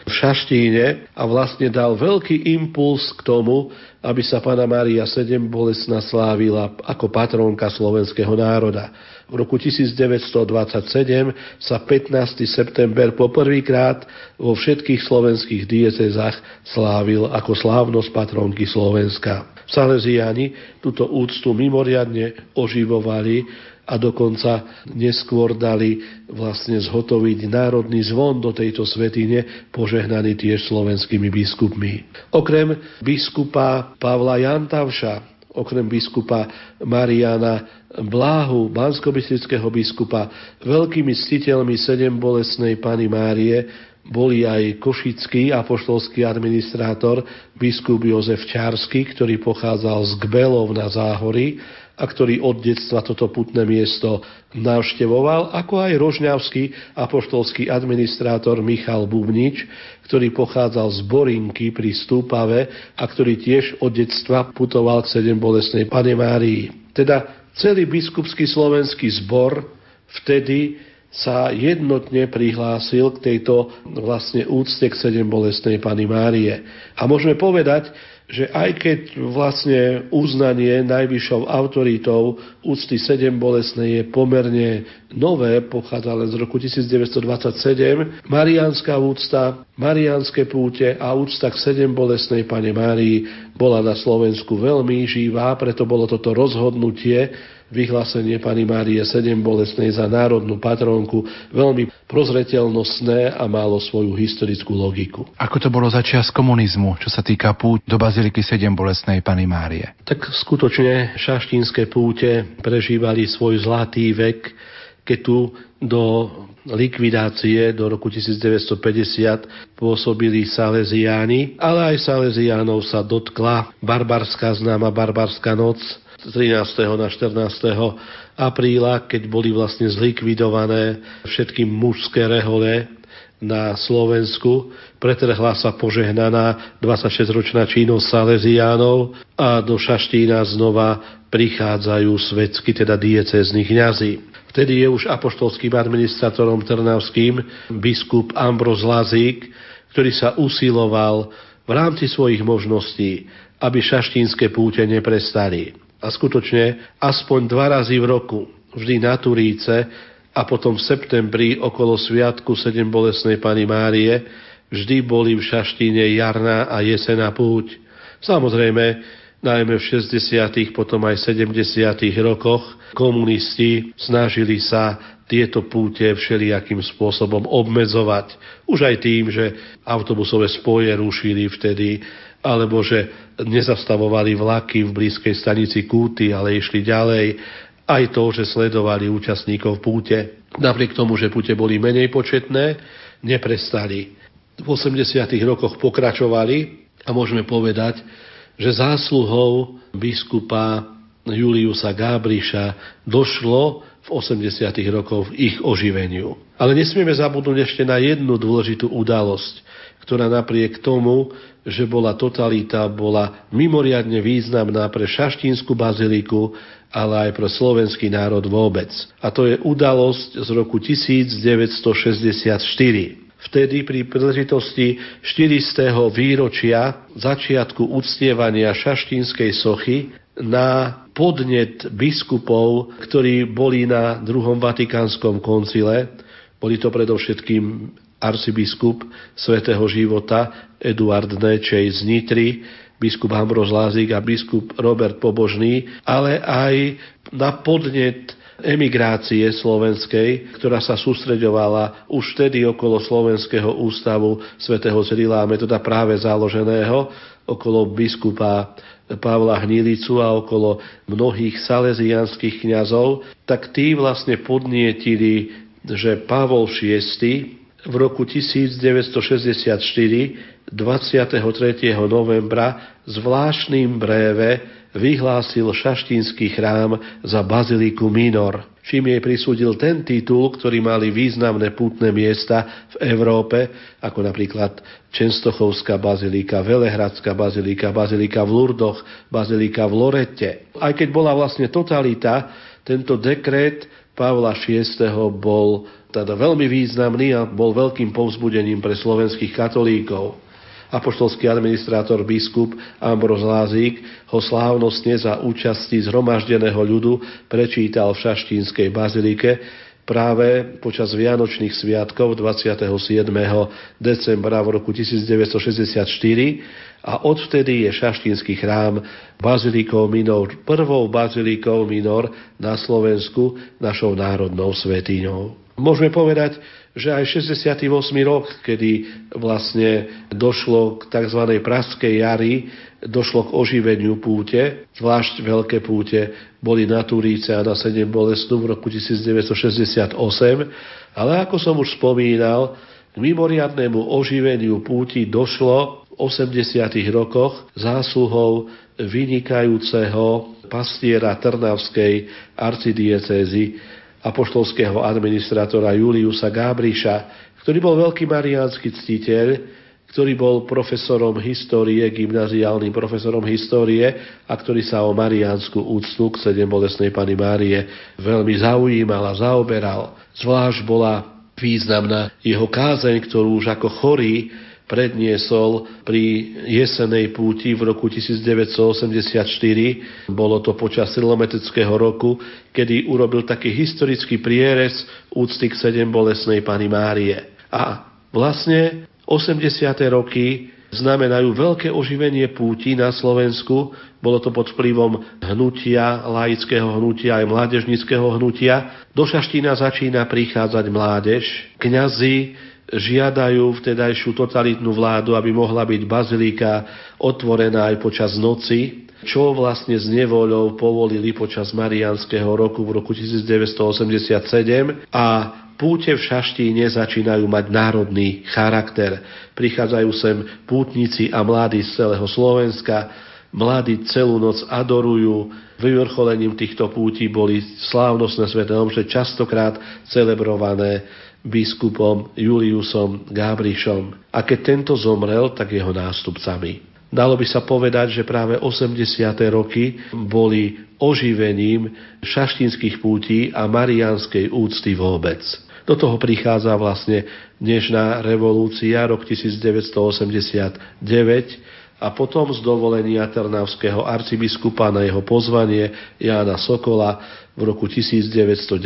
v Šaštíne a vlastne dal veľký impuls k tomu, aby sa Pana Mária 7 bolesna slávila ako patrónka slovenského národa. V roku 1927 sa 15. september poprvýkrát vo všetkých slovenských diecezách slávil ako slávnosť patrónky Slovenska. Salesiani túto úctu mimoriadne oživovali a dokonca neskôr dali vlastne zhotoviť národný zvon do tejto svetine, požehnaný tiež slovenskými biskupmi. Okrem biskupa Pavla Jantavša, okrem biskupa Mariana Bláhu, bansko biskupa, veľkými ctiteľmi sedem bolesnej Pany Márie boli aj košický apoštolský administrátor biskup Jozef Čársky, ktorý pochádzal z Gbelov na Záhory a ktorý od detstva toto putné miesto navštevoval, ako aj rožňavský apoštolský administrátor Michal Bubnič, ktorý pochádzal z Borinky pri Stúpave a ktorý tiež od detstva putoval k sedem bolesnej Pane Márii. Teda celý biskupský slovenský zbor vtedy sa jednotne prihlásil k tejto vlastne úcte k sedem bolestnej Pany Márie. A môžeme povedať, že aj keď vlastne uznanie najvyššou autoritou úcty 7 bolesnej je pomerne nové, pochádza len z roku 1927, mariánska úcta, mariánske púte a úcta k 7 bolesnej Pane Márii bola na Slovensku veľmi živá, preto bolo toto rozhodnutie vyhlásenie Pani Márie 7 bolesnej za národnú patrónku veľmi prozreteľnostné a málo svoju historickú logiku. Ako to bolo začias komunizmu, čo sa týka púť do Baziliky 7 bolesnej Pany Márie? Tak skutočne šaštínske púte prežívali svoj zlatý vek, keď tu do likvidácie do roku 1950 pôsobili Salesiáni, ale aj Salesiánov sa dotkla barbarská známa barbarská noc, 13. na 14. apríla, keď boli vlastne zlikvidované všetky mužské rehole na Slovensku. Pretrhla sa požehnaná 26-ročná činnosť Salesiánov a do Šaštína znova prichádzajú svetsky, teda diecézni kňazi. Vtedy je už apoštolským administratorom trnavským biskup Ambros Lazík, ktorý sa usiloval v rámci svojich možností, aby šaštínske púte neprestali. A skutočne aspoň dva razy v roku, vždy na Turíce a potom v septembri okolo Sviatku sedem bolesnej Pany Márie, vždy boli v Šaštíne jarná a jesená púť. Samozrejme, najmä v 60. potom aj 70. rokoch komunisti snažili sa tieto púte všelijakým spôsobom obmedzovať. Už aj tým, že autobusové spoje rušili vtedy, alebo že nezastavovali vlaky v blízkej stanici Kúty, ale išli ďalej. Aj to, že sledovali účastníkov púte. Napriek tomu, že púte boli menej početné, neprestali. V 80. rokoch pokračovali a môžeme povedať, že zásluhou biskupa Juliusa Gábriša došlo v 80. rokoch ich oživeniu. Ale nesmieme zabudnúť ešte na jednu dôležitú udalosť, ktorá napriek tomu, že bola totalita, bola mimoriadne významná pre Šaštínsku baziliku, ale aj pre slovenský národ vôbec. A to je udalosť z roku 1964. Vtedy pri príležitosti 400. výročia začiatku uctievania šaštínskej sochy na podnet biskupov, ktorí boli na druhom vatikánskom koncile. Boli to predovšetkým arcibiskup svätého života Eduard Nečej z Nitry, biskup Ambroz Lázik a biskup Robert Pobožný, ale aj na podnet emigrácie slovenskej, ktorá sa sústreďovala už vtedy okolo Slovenského ústavu svätého Cyrila a metoda práve založeného okolo biskupa Pavla Hnilicu a okolo mnohých salesianských kňazov, tak tí vlastne podnietili, že Pavol VI v roku 1964 23. novembra zvláštnym bréve vyhlásil šaštínsky chrám za baziliku Minor, čím jej prisúdil ten titul, ktorý mali významné pútne miesta v Európe, ako napríklad Čenstochovská bazilika, Velehradská bazilika, bazilika v Lurdoch, bazilika v Lorete. Aj keď bola vlastne totalita, tento dekret Pavla VI. bol teda veľmi významný a bol veľkým povzbudením pre slovenských katolíkov apoštolský administrátor biskup Ambroz Lázík ho slávnostne za účasti zhromaždeného ľudu prečítal v Šaštínskej bazilike práve počas Vianočných sviatkov 27. decembra v roku 1964 a odvtedy je Šaštínsky chrám bazilikou minor, prvou bazilikou minor na Slovensku, našou národnou svetiňou. Môžeme povedať, že aj 68. rok, kedy vlastne došlo k tzv. praskej jari, došlo k oživeniu púte, zvlášť veľké púte boli na Turíce a na Sedem bolestnú v roku 1968, ale ako som už spomínal, k mimoriadnému oživeniu púti došlo v 80. rokoch zásluhou vynikajúceho pastiera Trnavskej arcidiecézy apoštolského administrátora Juliusa Gábriša, ktorý bol veľký mariánsky ctiteľ, ktorý bol profesorom histórie, gymnaziálnym profesorom histórie a ktorý sa o mariánsku úctu k sedem bolesnej Pany Márie veľmi zaujímal a zaoberal. Zvlášť bola významná jeho kázeň, ktorú už ako chorý predniesol pri jesenej púti v roku 1984. Bolo to počas silometrického roku, kedy urobil taký historický prierez úcty k sedem bolesnej Pany Márie. A vlastne 80. roky znamenajú veľké oživenie púti na Slovensku. Bolo to pod vplyvom hnutia, laického hnutia aj mládežnického hnutia. Do Šaštína začína prichádzať mládež. Kňazi žiadajú vtedajšiu totalitnú vládu, aby mohla byť bazilika otvorená aj počas noci, čo vlastne s nevoľou povolili počas Marianského roku v roku 1987 a púte v Šaštíne začínajú mať národný charakter. Prichádzajú sem pútnici a mladí z celého Slovenska, mladí celú noc adorujú. Vyvrcholením týchto púti boli slávnostné sveté omše, častokrát celebrované biskupom Juliusom Gábrišom. A keď tento zomrel, tak jeho nástupcami. Dalo by sa povedať, že práve 80. roky boli oživením šaštínskych pútí a marianskej úcty vôbec. Do toho prichádza vlastne dnešná revolúcia, rok 1989, a potom z dovolenia Trnavského arcibiskupa na jeho pozvanie Jána Sokola v roku 1990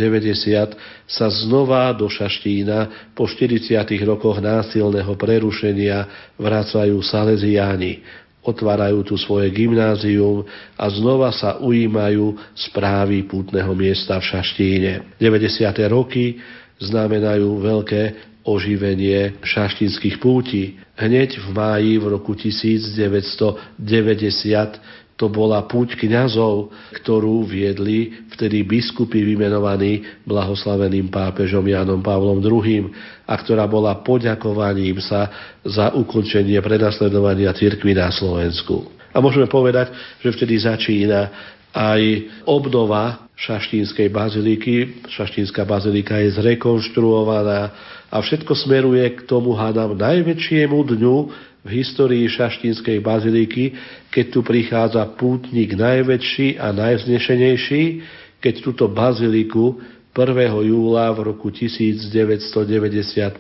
sa znova do Šaštína po 40 rokoch násilného prerušenia vracajú Salesiáni. Otvárajú tu svoje gymnázium a znova sa ujímajú správy pútneho miesta v Šaštíne. 90. roky znamenajú veľké oživenie šaštínskych púti. Hneď v máji v roku 1990 to bola púť kňazov, ktorú viedli vtedy biskupy vymenovaní blahoslaveným pápežom Jánom Pavlom II a ktorá bola poďakovaním sa za ukončenie prenasledovania cirkvy na Slovensku. A môžeme povedať, že vtedy začína aj obnova Šaštínskej baziliky. Šaštínska bazilika je zrekonštruovaná a všetko smeruje k tomu, hádam, najväčšiemu dňu v histórii Šaštínskej baziliky, keď tu prichádza pútnik najväčší a najvznešenejší, keď túto baziliku 1. júla v roku 1995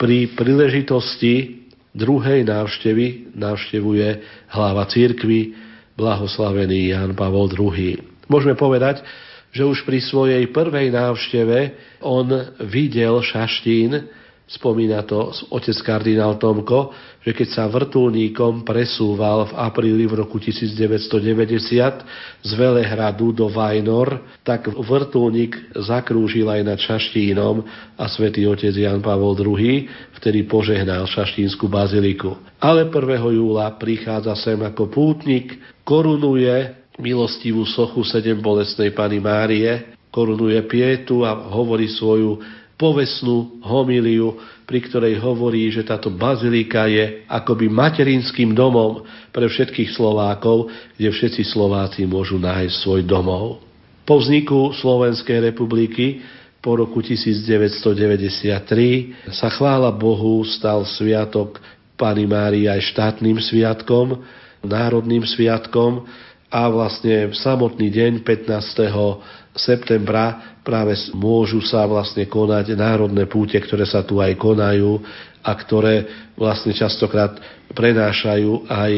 pri príležitosti druhej návštevy navštevuje hlava církvy blahoslavený Jan Pavol II. Môžeme povedať, že už pri svojej prvej návšteve on videl Šaštín, spomína to otec kardinál Tomko, že keď sa vrtulníkom presúval v apríli v roku 1990 z Velehradu do Vajnor, tak vrtulník zakrúžil aj nad Šaštínom a svätý otec Jan Pavol II vtedy požehnal Šaštínsku baziliku. Ale 1. júla prichádza sem ako pútnik, korunuje milostivú sochu sedem bolestnej Pany Márie, korunuje pietu a hovorí svoju povesnú homíliu, pri ktorej hovorí, že táto bazilika je akoby materinským domom pre všetkých Slovákov, kde všetci Slováci môžu nájsť svoj domov. Po vzniku Slovenskej republiky po roku 1993 sa chvála Bohu stal sviatok Pany Márie aj štátnym sviatkom, národným sviatkom a vlastne v samotný deň 15. septembra práve môžu sa vlastne konať národné púte, ktoré sa tu aj konajú a ktoré vlastne častokrát prenášajú aj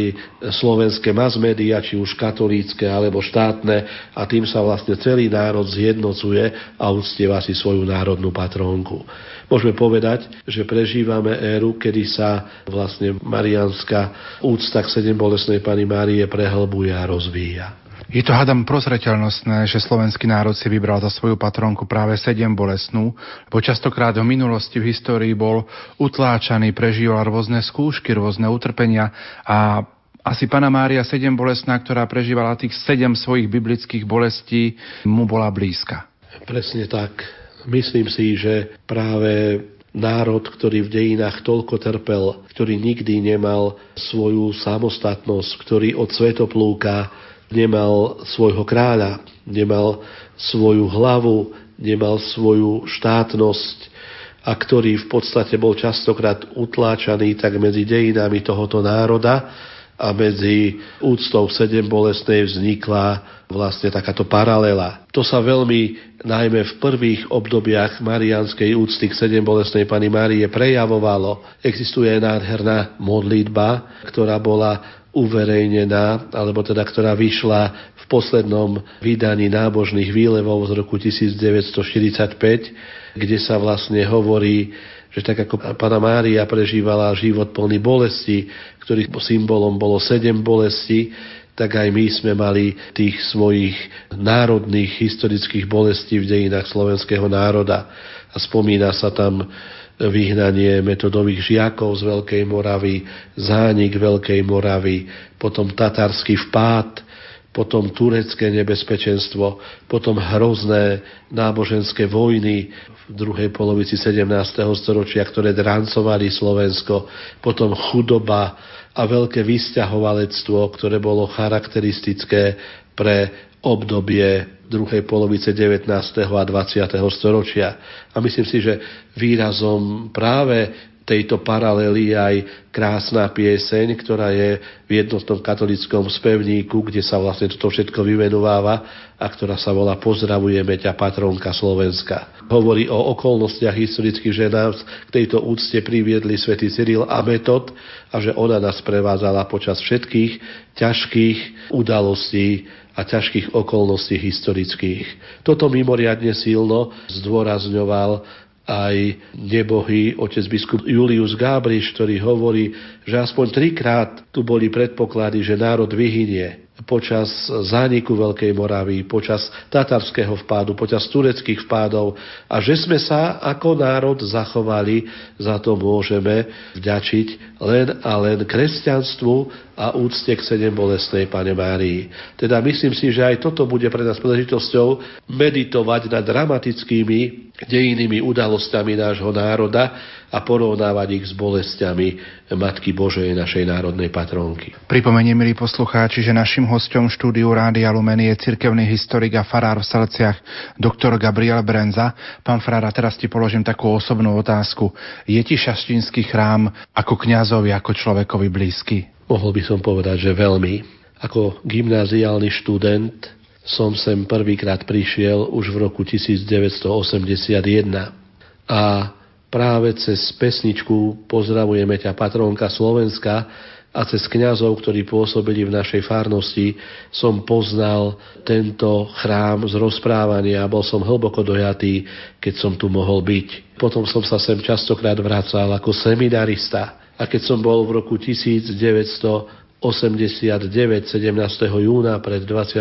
slovenské mass či už katolícke alebo štátne a tým sa vlastne celý národ zjednocuje a uctieva si svoju národnú patrónku. Môžeme povedať, že prežívame éru, kedy sa vlastne marianská úcta k sedem bolesnej Pani Márie prehlbuje a rozvíja. Je to, hadam, prozreteľnostné, že slovenský národ si vybral za svoju patronku práve sedem bolesnú, lebo častokrát v minulosti v histórii bol utláčaný, prežíval rôzne skúšky, rôzne utrpenia a asi Pana Mária sedem bolestná, ktorá prežívala tých sedem svojich biblických bolestí, mu bola blízka. Presne tak. Myslím si, že práve národ, ktorý v dejinách toľko trpel, ktorý nikdy nemal svoju samostatnosť, ktorý od svetoplúka nemal svojho kráľa, nemal svoju hlavu, nemal svoju štátnosť a ktorý v podstate bol častokrát utláčaný tak medzi dejinami tohoto národa, a medzi úctou sedem bolestnej vznikla vlastne takáto paralela. To sa veľmi najmä v prvých obdobiach marianskej úcty k sedem bolestnej Pany Márie prejavovalo. Existuje nádherná modlitba, ktorá bola uverejnená, alebo teda ktorá vyšla v poslednom vydaní nábožných výlevov z roku 1945, kde sa vlastne hovorí, že tak ako Pana Mária prežívala život plný bolesti, ktorých symbolom bolo sedem bolestí, tak aj my sme mali tých svojich národných historických bolestí v dejinách slovenského národa. A spomína sa tam vyhnanie metodových žiakov z Veľkej Moravy, zánik Veľkej Moravy, potom tatarský vpád, potom turecké nebezpečenstvo, potom hrozné náboženské vojny v druhej polovici 17. storočia, ktoré drancovali Slovensko, potom chudoba a veľké vysťahovalectvo, ktoré bolo charakteristické pre obdobie druhej polovice 19. a 20. storočia. A myslím si, že výrazom práve tejto paralely aj krásna pieseň, ktorá je v jednotnom katolickom spevníku, kde sa vlastne toto všetko vymenováva a ktorá sa volá Pozdravujeme ťa, patronka Slovenska. Hovorí o okolnostiach historických, že nás k tejto úcte priviedli svätý Cyril a Metod a že ona nás prevádzala počas všetkých ťažkých udalostí a ťažkých okolností historických. Toto mimoriadne silno zdôrazňoval aj nebohý otec biskup Julius Gábriš, ktorý hovorí, že aspoň trikrát tu boli predpoklady, že národ vyhynie počas zániku Veľkej Moravy, počas tatarského vpádu, počas tureckých vpádov a že sme sa ako národ zachovali, za to môžeme vďačiť len a len kresťanstvu a úcte k sedem bolestnej Pane Márii. Teda myslím si, že aj toto bude pre nás príležitosťou meditovať nad dramatickými dejinými udalosťami nášho národa a porovnávať ich s bolestiami Matky Božej, našej národnej patronky. Pripomeniem, milí poslucháči, že našim hostom štúdiu Rádia Lumen je cirkevný historik a farár v Salciach, doktor Gabriel Brenza. Pán farár, a teraz ti položím takú osobnú otázku. Je ti šaštínsky chrám ako kňazovi, ako človekovi blízky? Mohol by som povedať, že veľmi. Ako gymnáziálny študent som sem prvýkrát prišiel už v roku 1981 a práve cez pesničku Pozdravujeme ťa patrónka Slovenska a cez kňazov, ktorí pôsobili v našej farnosti, som poznal tento chrám z rozprávania a bol som hlboko dojatý, keď som tu mohol byť. Potom som sa sem častokrát vracal ako seminarista a keď som bol v roku 1989, 17. júna pred 25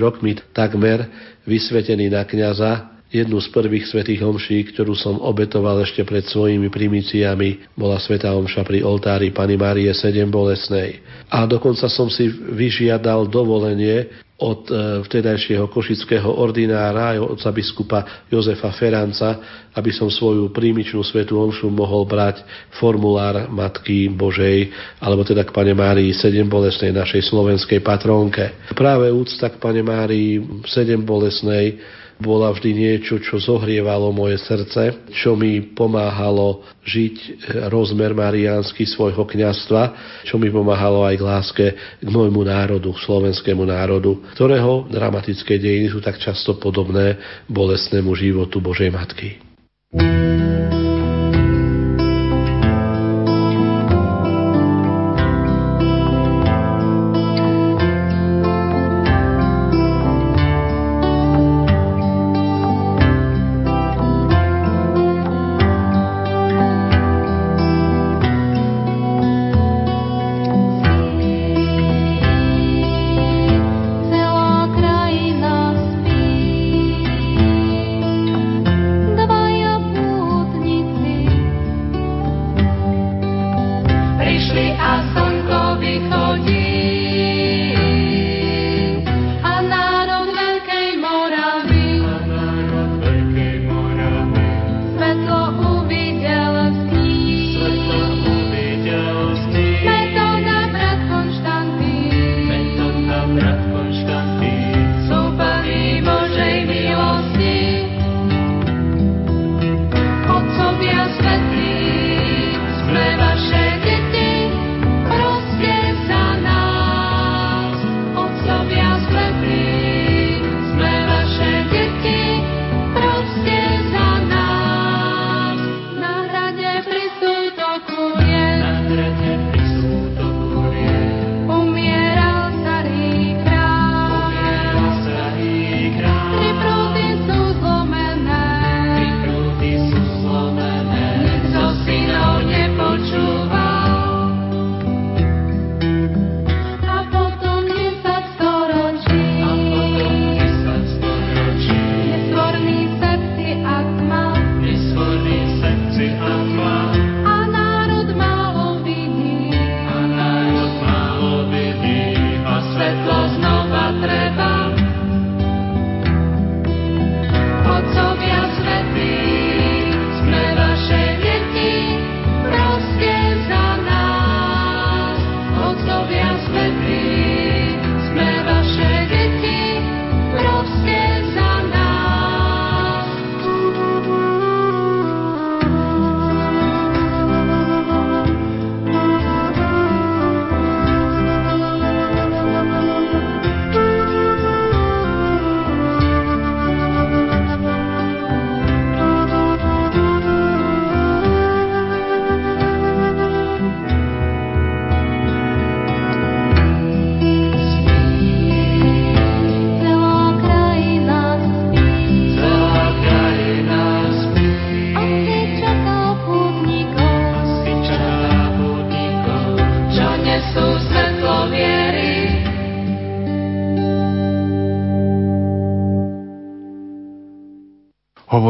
rokmi takmer vysvetený na kňaza, jednu z prvých svetých homší, ktorú som obetoval ešte pred svojimi primíciami, bola svetá homša pri oltári Pany Márie 7 bolesnej. A dokonca som si vyžiadal dovolenie od e, vtedajšieho košického ordinára, otca biskupa Jozefa Feranca, aby som svoju prímičnú svetú omšu mohol brať formulár Matky Božej, alebo teda k Pane Márii sedem bolesnej našej slovenskej patrónke. Práve úcta k Pane Márii sedem bolesnej bola vždy niečo, čo zohrievalo moje srdce, čo mi pomáhalo žiť rozmer mariánsky svojho kňastva, čo mi pomáhalo aj k láske k môjmu národu, k slovenskému národu, ktorého dramatické dejiny sú tak často podobné bolestnému životu Božej Matky. thank you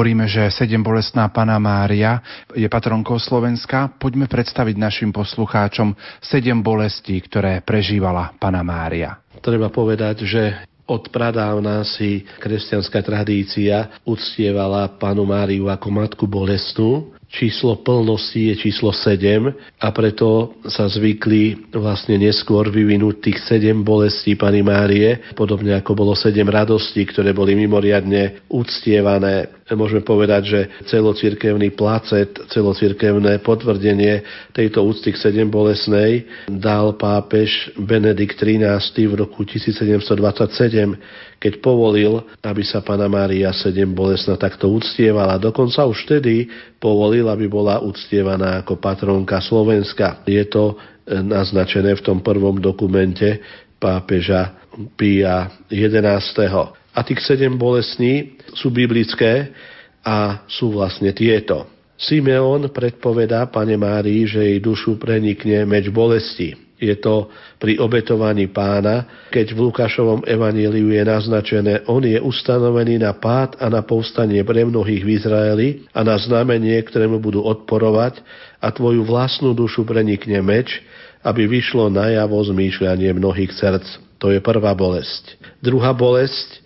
Hovoríme, že sedem bolestná Pana Mária je patronkou Slovenska. Poďme predstaviť našim poslucháčom sedem bolestí, ktoré prežívala Pana Mária. Treba povedať, že od pradávna si kresťanská tradícia uctievala panu Máriu ako matku bolestnú číslo plnosti je číslo 7 a preto sa zvykli vlastne neskôr vyvinúť tých 7 bolestí Pany Márie, podobne ako bolo 7 radostí, ktoré boli mimoriadne uctievané. Môžeme povedať, že celocirkevný placet, celocirkevné potvrdenie tejto úcty k 7 bolesnej dal pápež Benedikt XIII v roku 1727 keď povolil, aby sa Pana Mária sedem bolesna takto uctievala. Dokonca už vtedy povolil, aby bola uctievaná ako patronka Slovenska. Je to e, naznačené v tom prvom dokumente pápeža Pia 11. A tých sedem bolestní sú biblické a sú vlastne tieto. Simeon predpovedá Pane Márii, že jej dušu prenikne meč bolesti je to pri obetovaní pána, keď v Lukášovom evaníliu je naznačené, on je ustanovený na pád a na povstanie pre mnohých v Izraeli a na znamenie, ktorému budú odporovať a tvoju vlastnú dušu prenikne meč, aby vyšlo najavo zmýšľanie mnohých srdc. To je prvá bolesť. Druhá bolesť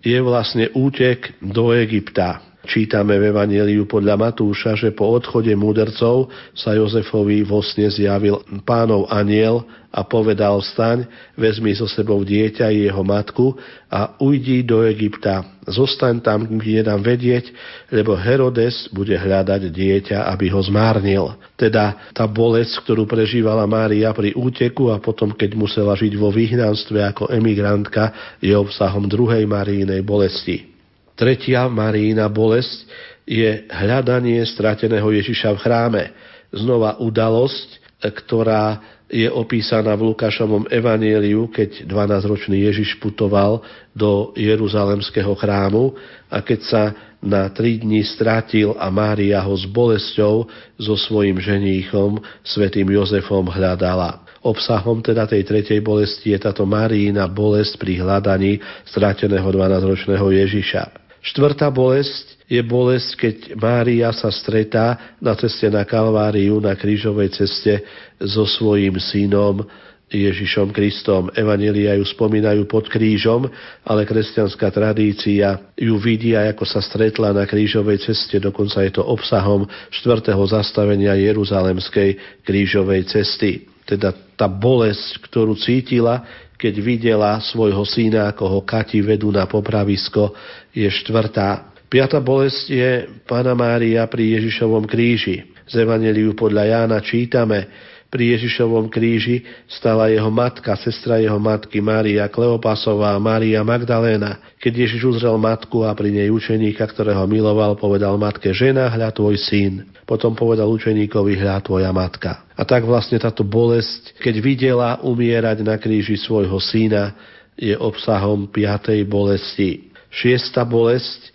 je vlastne útek do Egypta. Čítame v Evangeliu podľa Matúša, že po odchode múdrcov sa Jozefovi vo sne zjavil pánov aniel a povedal staň, vezmi so sebou dieťa i jeho matku a ujdi do Egypta. Zostaň tam, kde dám vedieť, lebo Herodes bude hľadať dieťa, aby ho zmárnil. Teda tá bolesť, ktorú prežívala Mária pri úteku a potom, keď musela žiť vo vyhnanstve ako emigrantka, je obsahom druhej Marínej bolesti. Tretia Marína bolesť je hľadanie strateného Ježiša v chráme. Znova udalosť, ktorá je opísaná v Lukášovom evanieliu, keď 12-ročný Ježiš putoval do Jeruzalemského chrámu a keď sa na tri dní stratil a Mária ho s bolesťou so svojim ženíchom, svetým Jozefom, hľadala. Obsahom teda tej tretej bolesti je táto Marína bolesť pri hľadaní strateného 12-ročného Ježiša. Štvrtá bolesť je bolesť, keď Mária sa stretá na ceste na Kalváriu, na krížovej ceste so svojím synom Ježišom Kristom. Evanelia ju spomínajú pod krížom, ale kresťanská tradícia ju vidí aj ako sa stretla na krížovej ceste, dokonca je to obsahom štvrtého zastavenia Jeruzalemskej krížovej cesty. Teda tá bolesť, ktorú cítila, keď videla svojho syna, ako ho Kati vedú na popravisko, je štvrtá. Piata bolesť je Pána Mária pri Ježišovom kríži. Z Evangeliu podľa Jána čítame, pri Ježišovom kríži stala jeho matka, sestra jeho matky Mária Kleopasová Mária Magdaléna. Keď Ježiš uzrel matku a pri nej učeníka, ktorého miloval, povedal matke, žena, hľa tvoj syn. Potom povedal učeníkovi, hľa tvoja matka. A tak vlastne táto bolesť, keď videla umierať na kríži svojho syna, je obsahom piatej bolesti. Šiesta bolesť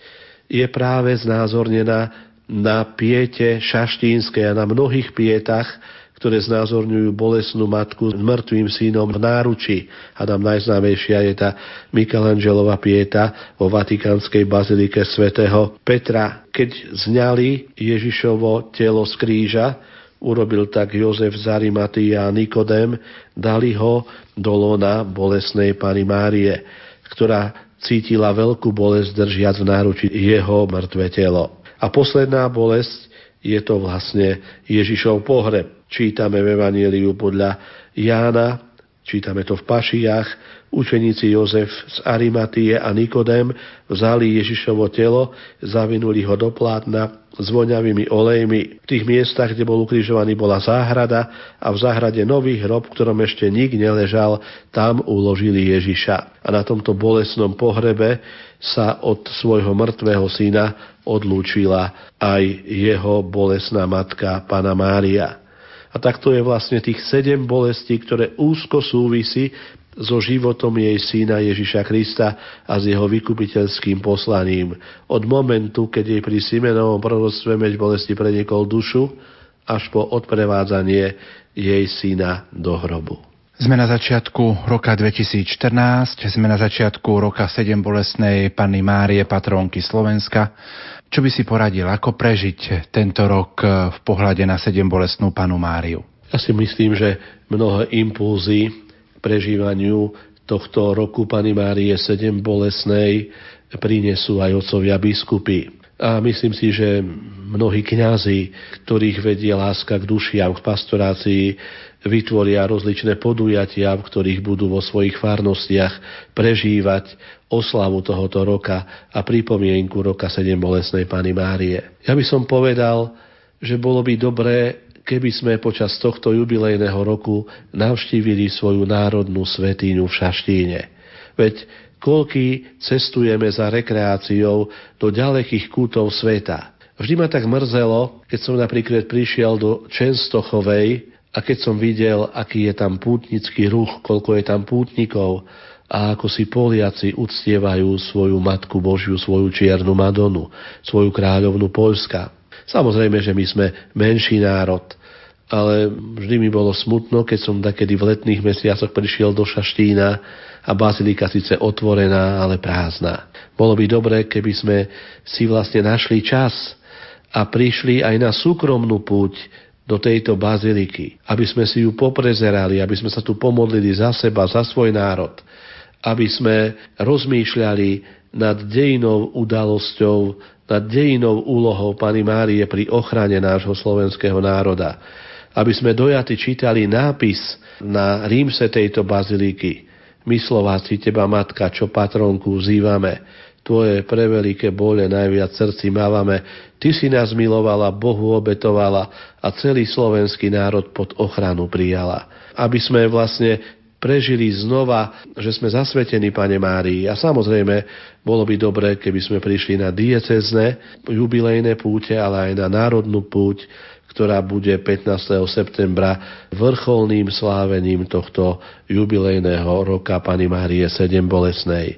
je práve znázornená na piete šaštínskej a na mnohých pietach, ktoré znázorňujú bolesnú matku s mŕtvým synom v náruči. A tam najznámejšia je tá Michelangelova pieta vo Vatikánskej bazilike svätého Petra. Keď zňali Ježišovo telo z kríža, urobil tak Jozef Zarimaty a Nikodem, dali ho do lona bolesnej Pany Márie, ktorá cítila veľkú bolesť držiac v náruči jeho mŕtve telo. A posledná bolesť je to vlastne Ježišov pohreb. Čítame v Evangeliu podľa Jána, čítame to v Pašiach, učeníci Jozef z Arimatie a Nikodem vzali Ježišovo telo, zavinuli ho do plátna s voňavými olejmi. V tých miestach, kde bol ukrižovaný, bola záhrada a v záhrade nový hrob, v ktorom ešte nik neležal, tam uložili Ježiša. A na tomto bolesnom pohrebe sa od svojho mŕtvého syna odlúčila aj jeho bolesná matka, Pana Mária. A takto je vlastne tých sedem bolestí, ktoré úzko súvisí so životom jej syna Ježiša Krista a s jeho vykupiteľským poslaním. Od momentu, keď jej pri Simenovom proroctve meď bolesti prenikol dušu, až po odprevádzanie jej syna do hrobu. Sme na začiatku roka 2014, sme na začiatku roka 7 bolesnej Panny Márie, patrónky Slovenska. Čo by si poradil, ako prežiť tento rok v pohľade na 7 bolestnú Panu Máriu? Ja si myslím, že mnohé impulzy k prežívaniu tohto roku Pany Márie 7 bolesnej prinesú aj otcovia biskupy. A myslím si, že mnohí kňazi, ktorých vedie láska k dušiam, k pastorácii, vytvoria rozličné podujatia, v ktorých budú vo svojich farnostiach prežívať oslavu tohoto roka a pripomienku roka 7 bolesnej Pany Márie. Ja by som povedal, že bolo by dobré, keby sme počas tohto jubilejného roku navštívili svoju národnú svetíňu v Šaštíne. Veď koľky cestujeme za rekreáciou do ďalekých kútov sveta. Vždy ma tak mrzelo, keď som napríklad prišiel do Čenstochovej a keď som videl, aký je tam pútnický ruch, koľko je tam pútnikov a ako si Poliaci uctievajú svoju Matku Božiu, svoju čiernu Madonu, svoju kráľovnu Polska. Samozrejme, že my sme menší národ, ale vždy mi bolo smutno, keď som takedy v letných mesiacoch prišiel do Šaštína a bazilika síce otvorená, ale prázdna. Bolo by dobré, keby sme si vlastne našli čas a prišli aj na súkromnú púť do tejto baziliky, aby sme si ju poprezerali, aby sme sa tu pomodlili za seba, za svoj národ, aby sme rozmýšľali nad dejinou udalosťou, nad dejinou úlohou Pany Márie pri ochrane nášho slovenského národa, aby sme dojaty čítali nápis na rímse tejto baziliky, my Slováci, teba matka, čo patronku vzývame, tvoje preveliké bole najviac srdci mávame, ty si nás milovala, Bohu obetovala a celý slovenský národ pod ochranu prijala. Aby sme vlastne prežili znova, že sme zasvetení, Pane Márii. A samozrejme, bolo by dobré, keby sme prišli na diecezne jubilejné púte, ale aj na národnú púť, ktorá bude 15. septembra vrcholným slávením tohto jubilejného roka Pani Márie 7 bolesnej.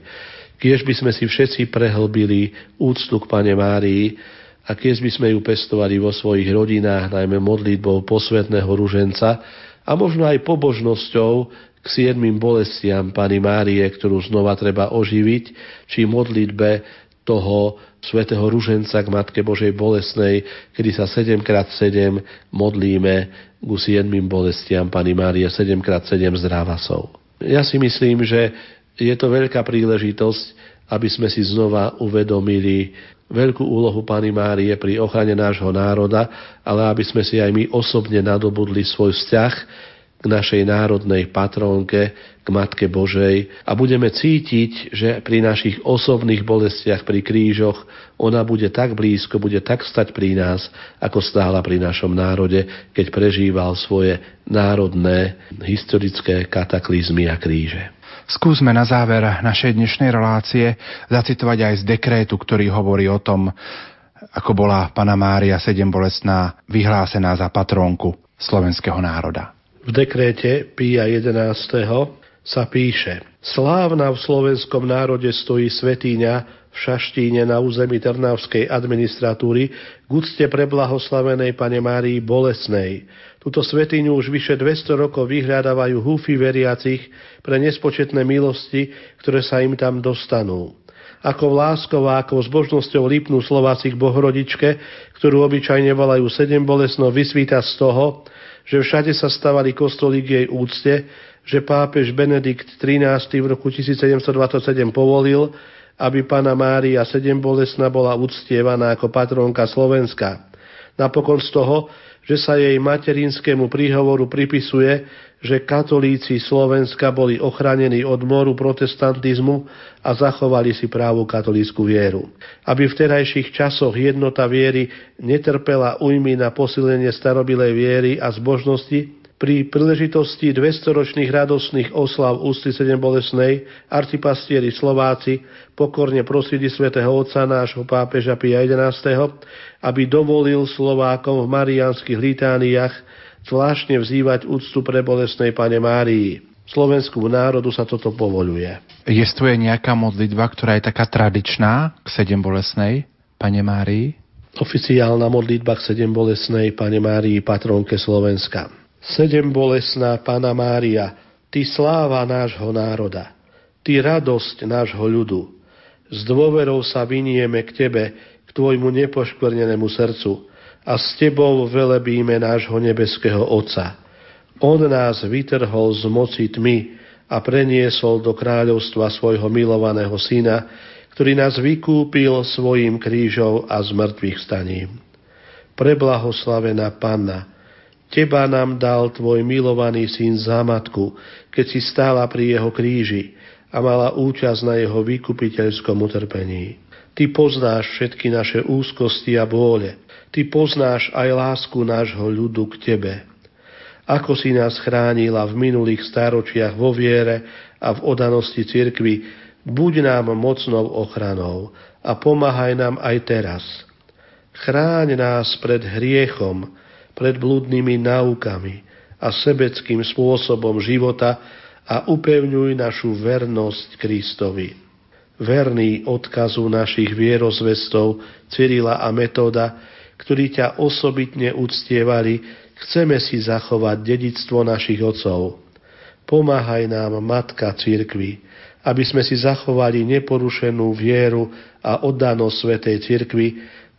Kiež by sme si všetci prehlbili úctu k Pane Márii a kiež by sme ju pestovali vo svojich rodinách, najmä modlitbou posvetného ruženca a možno aj pobožnosťou k siedmým bolestiam Pani Márie, ktorú znova treba oživiť, či modlitbe toho svätého Ruženca k Matke Božej Bolesnej, kedy sa 7x7 modlíme ku 7 bolestiam Pani Márie 7x7 zdravasov. Ja si myslím, že je to veľká príležitosť, aby sme si znova uvedomili veľkú úlohu Pani Márie pri ochrane nášho národa, ale aby sme si aj my osobne nadobudli svoj vzťah k našej národnej patrónke, k Matke Božej a budeme cítiť, že pri našich osobných bolestiach, pri krížoch, ona bude tak blízko, bude tak stať pri nás, ako stála pri našom národe, keď prežíval svoje národné historické kataklizmy a kríže. Skúsme na záver našej dnešnej relácie zacitovať aj z dekrétu, ktorý hovorí o tom, ako bola Pana Mária sedem bolestná vyhlásená za patrónku slovenského národa. V dekréte Pia 11. sa píše Slávna v slovenskom národe stojí svetýňa v Šaštíne na území Trnavskej administratúry k úcte preblahoslavenej pane Márii Bolesnej. Tuto svetýňu už vyše 200 rokov vyhľadávajú húfy veriacich pre nespočetné milosti, ktoré sa im tam dostanú ako láskou a ako zbožnosťou lípnú Slováci k Bohorodičke, ktorú obyčajne volajú sedem bolesno, vysvíta z toho, že všade sa stavali kostoly k jej úcte, že pápež Benedikt XIII v roku 1727 povolil, aby pána Mária sedem bolesna bola uctievaná ako patrónka Slovenska. Napokon z toho, že sa jej materinskému príhovoru pripisuje, že katolíci Slovenska boli ochránení od moru protestantizmu a zachovali si právu katolícku vieru. Aby v terajších časoch jednota viery netrpela ujmy na posilnenie starobilej viery a zbožnosti, pri príležitosti 200-ročných radosných oslav ústy 7 bolesnej arcipastieri Slováci pokorne prosili svätého Otca nášho pápeža Pia 11., aby dovolil Slovákom v marianských litániách zvláštne vzývať úctu pre bolesnej Pane Márii. Slovensku národu sa toto povoluje. Jestuje nejaká modlitba, ktorá je taká tradičná k sedem bolesnej, Pane Márii? Oficiálna modlitba k sedem bolesnej Pane Márii, patronke Slovenska. Sedem bolesná Pana Mária, Ty sláva nášho národa, Ty radosť nášho ľudu. S dôverou sa vynieme k Tebe, k Tvojmu nepoškvrnenému srdcu a s Tebou velebíme nášho nebeského Otca. On nás vytrhol z moci tmy a preniesol do kráľovstva svojho milovaného syna, ktorý nás vykúpil svojim krížom a zmrtvých staním. Preblahoslavená Panna, Teba nám dal Tvoj milovaný syn za matku, keď si stála pri jeho kríži a mala účasť na jeho vykupiteľskom utrpení. Ty poznáš všetky naše úzkosti a bôle. Ty poznáš aj lásku nášho ľudu k Tebe. Ako si nás chránila v minulých stáročiach vo viere a v odanosti cirkvi, buď nám mocnou ochranou a pomáhaj nám aj teraz. Chráň nás pred hriechom, pred blúdnymi náukami a sebeckým spôsobom života a upevňuj našu vernosť Kristovi. Verný odkazu našich vierozvestov Cyrila a Metoda, ktorí ťa osobitne uctievali, chceme si zachovať dedictvo našich otcov. Pomáhaj nám, Matka Církvy, aby sme si zachovali neporušenú vieru a oddanosť Svetej Cirkvi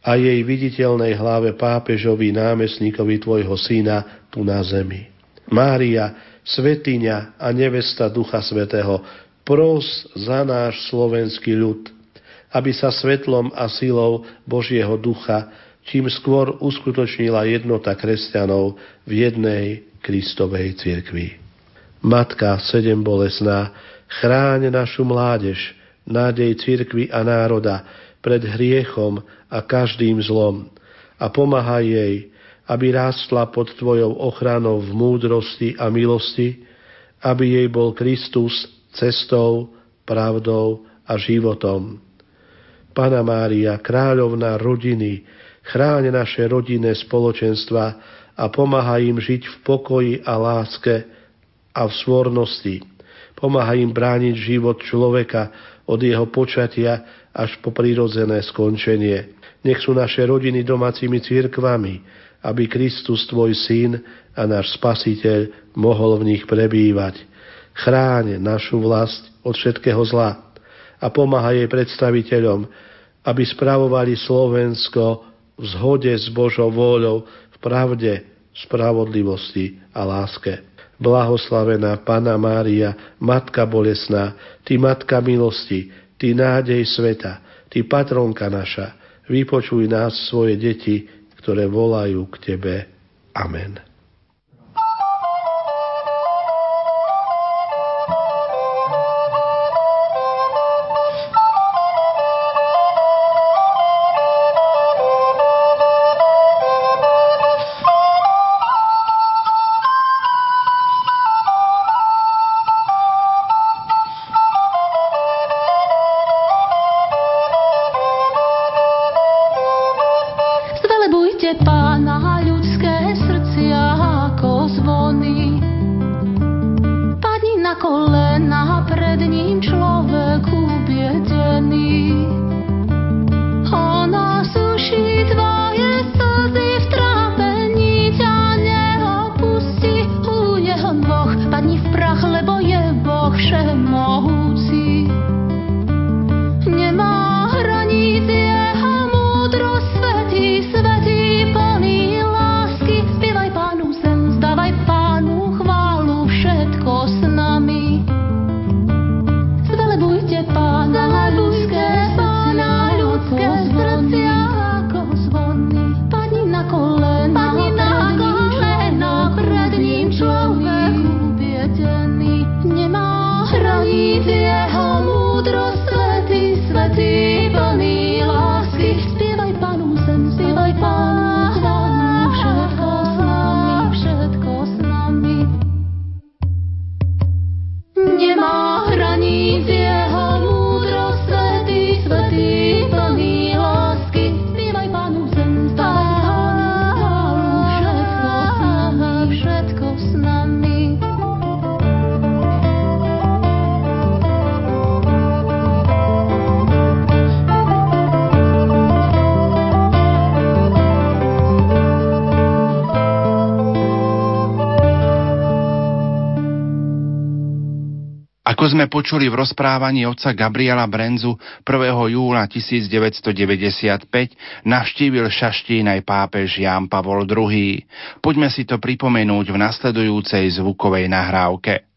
a jej viditeľnej hlave pápežovi námestníkovi Tvojho syna tu na zemi. Mária, svetiňa a nevesta Ducha Svetého, pros za náš slovenský ľud, aby sa svetlom a silou Božieho Ducha čím skôr uskutočnila jednota kresťanov v jednej Kristovej cirkvi. Matka sedem bolesná, chráň našu mládež, nádej cirkvi a národa pred hriechom a každým zlom a pomáhaj jej, aby rástla pod Tvojou ochranou v múdrosti a milosti, aby jej bol Kristus cestou, pravdou a životom. Pana Mária, kráľovná rodiny, chráň naše rodinné spoločenstva a pomáha im žiť v pokoji a láske a v svornosti. Pomáha im brániť život človeka od jeho počatia až po prirodzené skončenie. Nech sú naše rodiny domácimi církvami, aby Kristus, tvoj syn a náš spasiteľ, mohol v nich prebývať. Chráň našu vlast od všetkého zla a pomáha jej predstaviteľom, aby spravovali Slovensko v zhode s Božou vôľou, v pravde, spravodlivosti a láske. Blahoslavená Pana Mária, Matka bolesná, Ty Matka milosti, Ty nádej sveta, Ty patronka naša, vypočuj nás svoje deti, ktoré volajú k Tebe. Amen. Ako sme počuli v rozprávaní otca Gabriela Brenzu 1. júla 1995 navštívil Šaštín aj pápež Ján Pavol II. Poďme si to pripomenúť v nasledujúcej zvukovej nahrávke.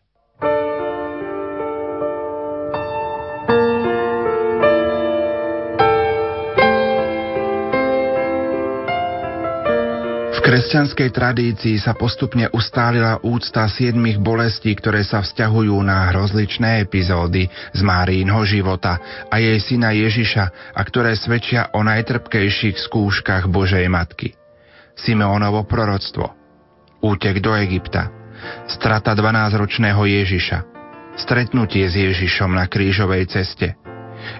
Kresťanskej tradícii sa postupne ustálila úcta siedmých bolestí, ktoré sa vzťahujú na rozličné epizódy z Márínho života a jej syna Ježiša a ktoré svedčia o najtrpkejších skúškach Božej Matky. Simeonovo proroctvo. Útek do Egypta. Strata 12-ročného Ježiša. Stretnutie s Ježišom na krížovej ceste.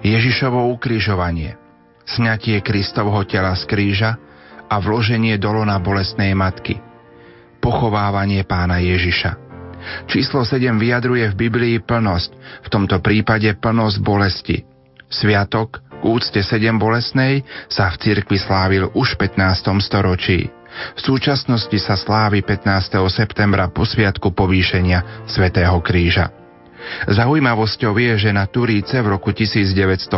Ježišovo ukrižovanie Sňatie Kristovho tela z kríža a vloženie do lona bolestnej matky. Pochovávanie pána Ježiša. Číslo 7 vyjadruje v Biblii plnosť, v tomto prípade plnosť bolesti. Sviatok k úcte 7 bolestnej sa v cirkvi slávil už v 15. storočí. V súčasnosti sa slávi 15. septembra po sviatku povýšenia Svetého kríža. Zaujímavosťou je, že na Turíce v roku 1987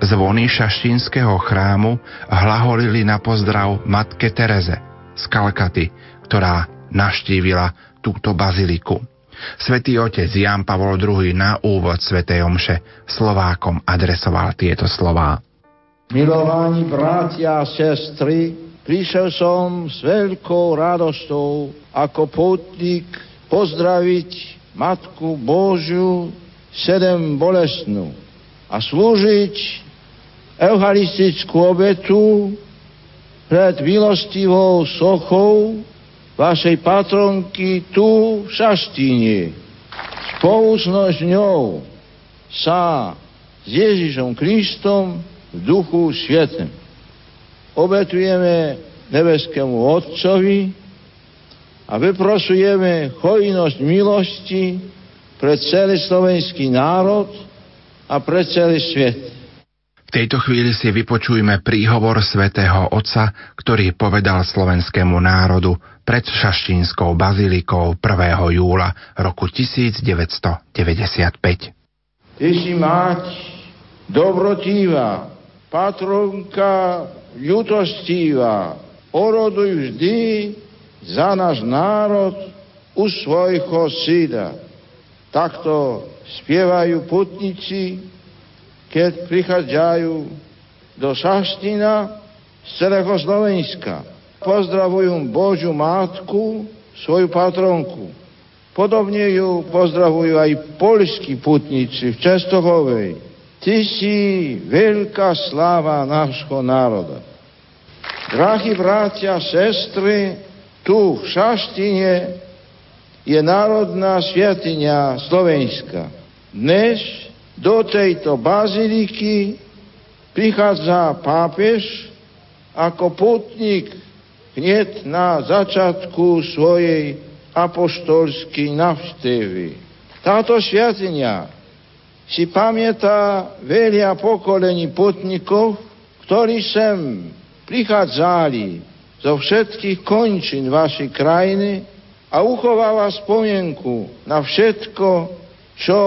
zvony šaštínskeho chrámu hlaholili na pozdrav matke Tereze z Kalkaty, ktorá naštívila túto baziliku. Svetý otec Jan Pavol II na úvod Svetej Omše Slovákom adresoval tieto slová. Milovaní bratia a sestry, prišiel som s veľkou radostou ako putník pozdraviť Matku Božiu sedem bolestnú a slúžiť eucharistickú obetu pred milostivou sochou vašej patronky tu v Šastíne. Spolu s ňou sa s Ježišom Kristom v duchu svetem. Obetujeme nebeskému Otcovi, a vyprosujeme hojnosť milosti pre celý slovenský národ a pre celý svet. V tejto chvíli si vypočujme príhovor svätého Otca, ktorý povedal slovenskému národu pred Šaštínskou bazilikou 1. júla roku 1995. Ty si mať dobrotíva, patronka ľutostíva, oroduj vždy za náš národ u svojho syna. Takto spievajú putníci, keď prichádzajú do Šaština z celého Slovenska. Pozdravujú Božiu Matku, svoju patronku. Podobne ju pozdravujú aj polskí putníci v Čestohovej. Ty si veľká sláva nášho národa. Drahí bratia, sestry, tu v Šaštine je národná sviatiňa Slovenska. Dnes do tejto baziliky prichádza pápež ako putník hneď na začiatku svojej apoštolskej navštevy. Táto sviatiňa si pamätá veľa pokolení putníkov, ktorí sem prichádzali zo všetkých končín vašej krajiny a uchováva spomienku na všetko, čo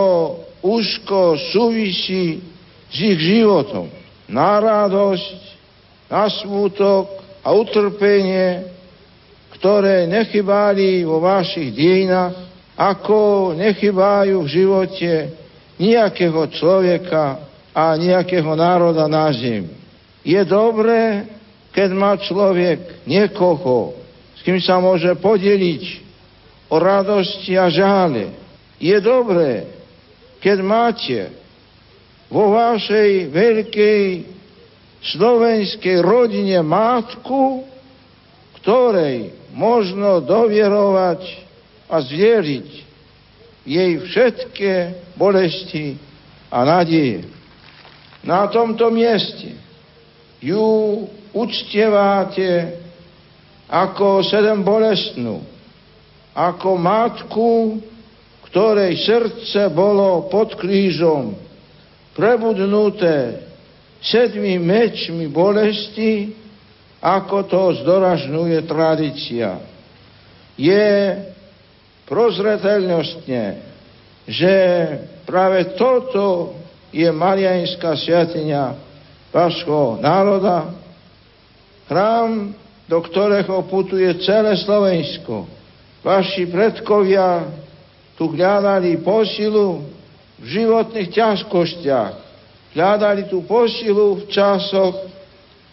úzko súvisí s ich životom. Na radosť, na smútok a utrpenie, ktoré nechybali vo vašich dejinách, ako nechybajú v živote nejakého človeka a nejakého národa na zemi. Je dobré, keď má človek niekoho, s kým sa môže podeliť o radosti a žále. Je dobré, keď máte vo vašej veľkej slovenskej rodine matku, ktorej možno dovierovať a zvieriť jej všetké bolesti a nádej. Na tomto mieste ju uctievate ako sedem bolestnú, ako matku, ktorej srdce bolo pod krížom prebudnuté sedmi mečmi bolesti, ako to zdoražňuje tradícia. Je prozreteľnostne že práve toto je Marianská sviatiňa vášho národa, chrám, do ktorého putuje celé Slovensko. Vaši predkovia tu hľadali posilu v životných ťažkostiach. Hľadali tú posilu v časoch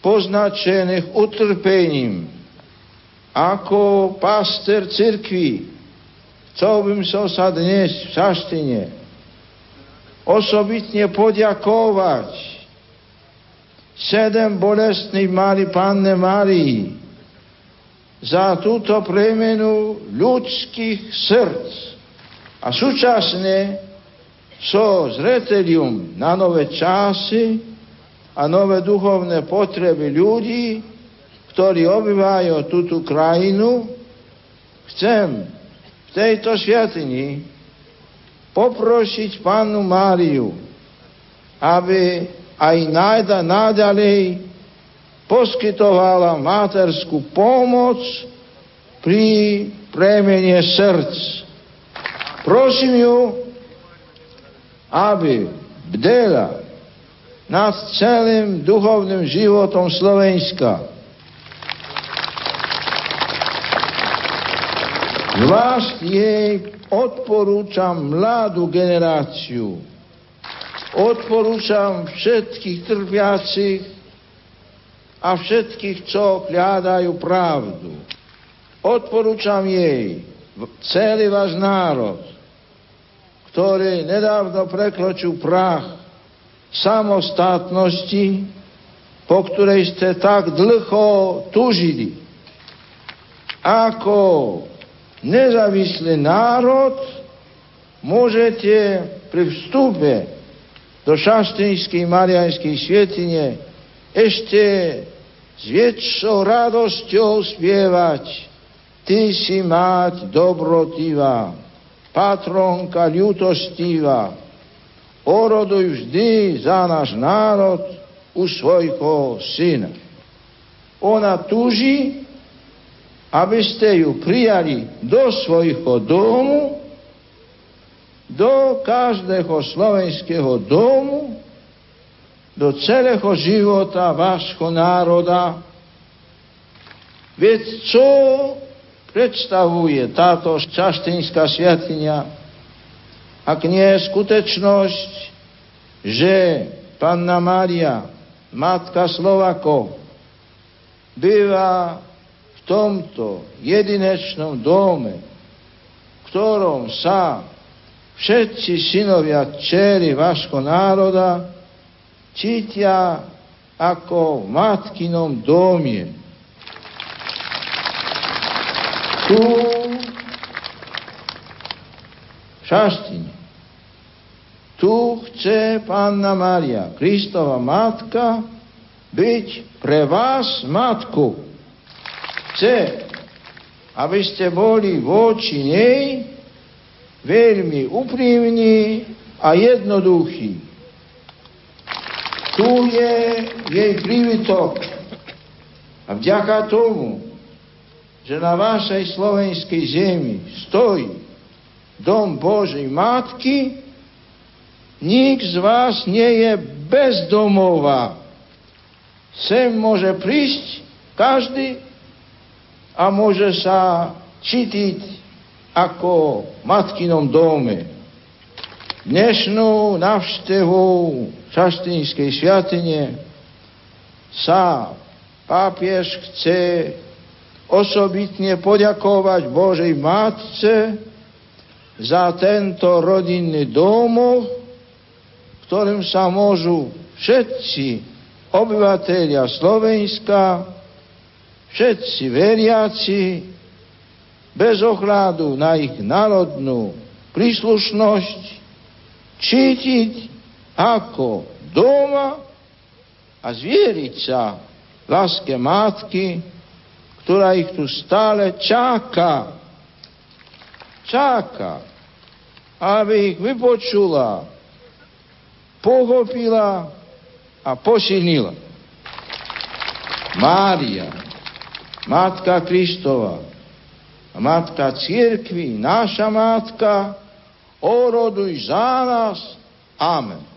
poznačených utrpením. Ako paster cirkvi chcel by som sa dnes v Saštine osobitne poďakovať sedem bolestných mali Panne Marii za túto premenu ľudských srdc. A súčasne so zretelium na nové časy a nové duchovné potreby ľudí, ktorí obyvajú túto krajinu, chcem v tejto sviatini poprosiť Pannu Máriu, aby aj nájda nádalej poskytovala materskú pomoc pri premene srdc. Prosím ju, aby bdela nad celým duchovným životom Slovenska. Zvlášť jej odporúčam mladú generáciu. Odporúčam všetkých trpiacich a všetkých, čo hľadajú pravdu. Odporúčam jej celý váš národ, ktorý nedávno prekročil prach samostatnosti, po ktorej ste tak dlho tužili. Ako nezávislý národ môžete pri vstupe došastinski i marijanski svjetinje, ešte s vječno radostjo spjevać, ti si mat dobrotiva, patronka ljutostiva, oroduj vždy za naš narod u svojko sina. Ona tuži, abyste ju prijali do svojho domu, do každého slovenského domu, do celého života vášho národa. Veď čo predstavuje táto čaštinská sviatiňa, ak nie je skutečnosť, že Panna Mária, Matka Slovako, býva v tomto jedinečnom dome, v ktorom sa všetci synovia čery vášho národa cítia ako v matkinom domie. Tu Šaštine. Tu chce Panna Maria, Kristova matka, byť pre vás matku. Chce, aby ste boli voči nej veľmi úprimní a jednoduchí tu je jej prívitok. A vďaka tomu, že na vašej slovenskej zemi stojí dom Božej Matky, nik z vás nie je bezdomová. Sem môže prísť každý a môže sa cítiť ako v matkinom dome. Dnešnú navštevu Šaštínskej sviatine sa pápiež chce osobitne poďakovať Božej Matce za tento rodinný domov, ktorým sa môžu všetci obyvateľia Slovenska, všetci veriaci, bez ohľadu na ich národnú príslušnosť, cítiť ako doma a zvieriť sa láske matky, ktorá ich tu stále čaká. Čaká, aby ich vypočula, pochopila a posilnila. Mária, Matka Kristova, Matka Církvy, naša Matka, oroduj za nás. Amen.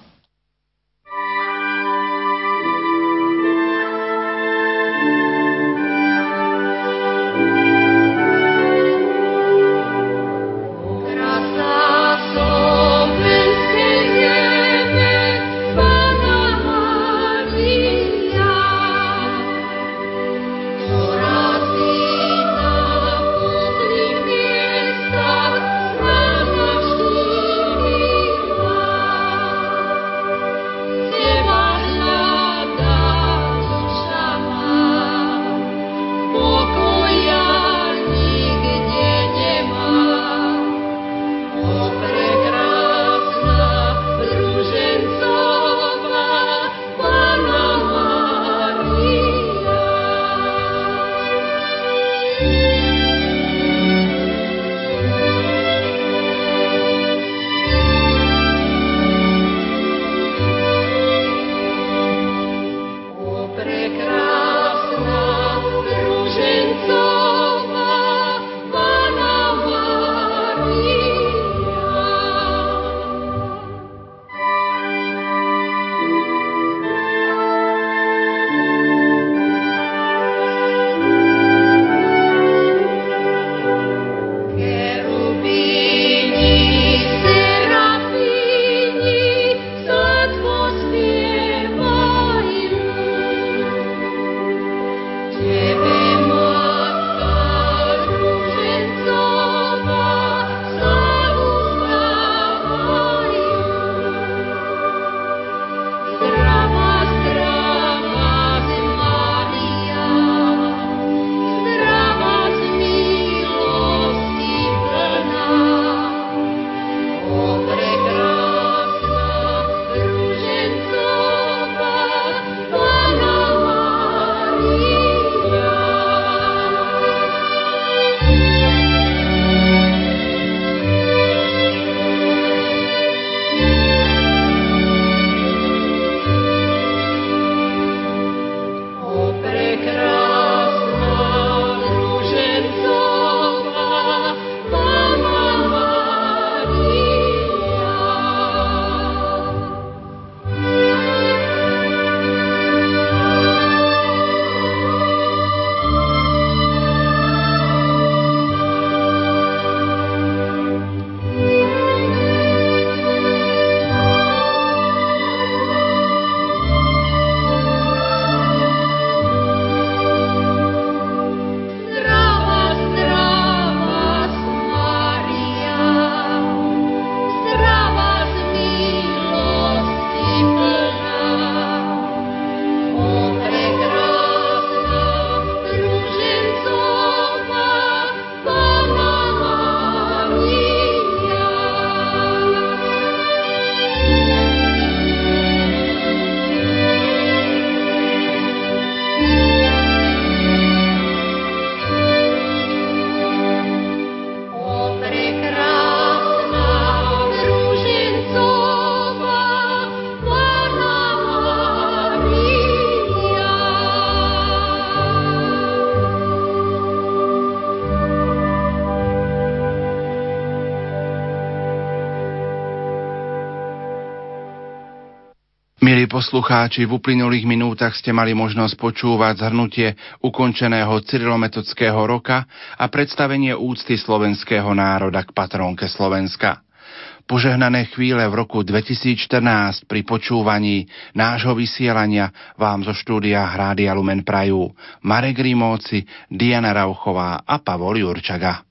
Poslucháči, v uplynulých minútach ste mali možnosť počúvať zhrnutie ukončeného cyrilometodského roka a predstavenie úcty slovenského národa k patrónke Slovenska. Požehnané chvíle v roku 2014 pri počúvaní nášho vysielania vám zo štúdia Hrádia Lumen Prajú Marek Rimóci, Diana Rauchová a Pavol Jurčaga.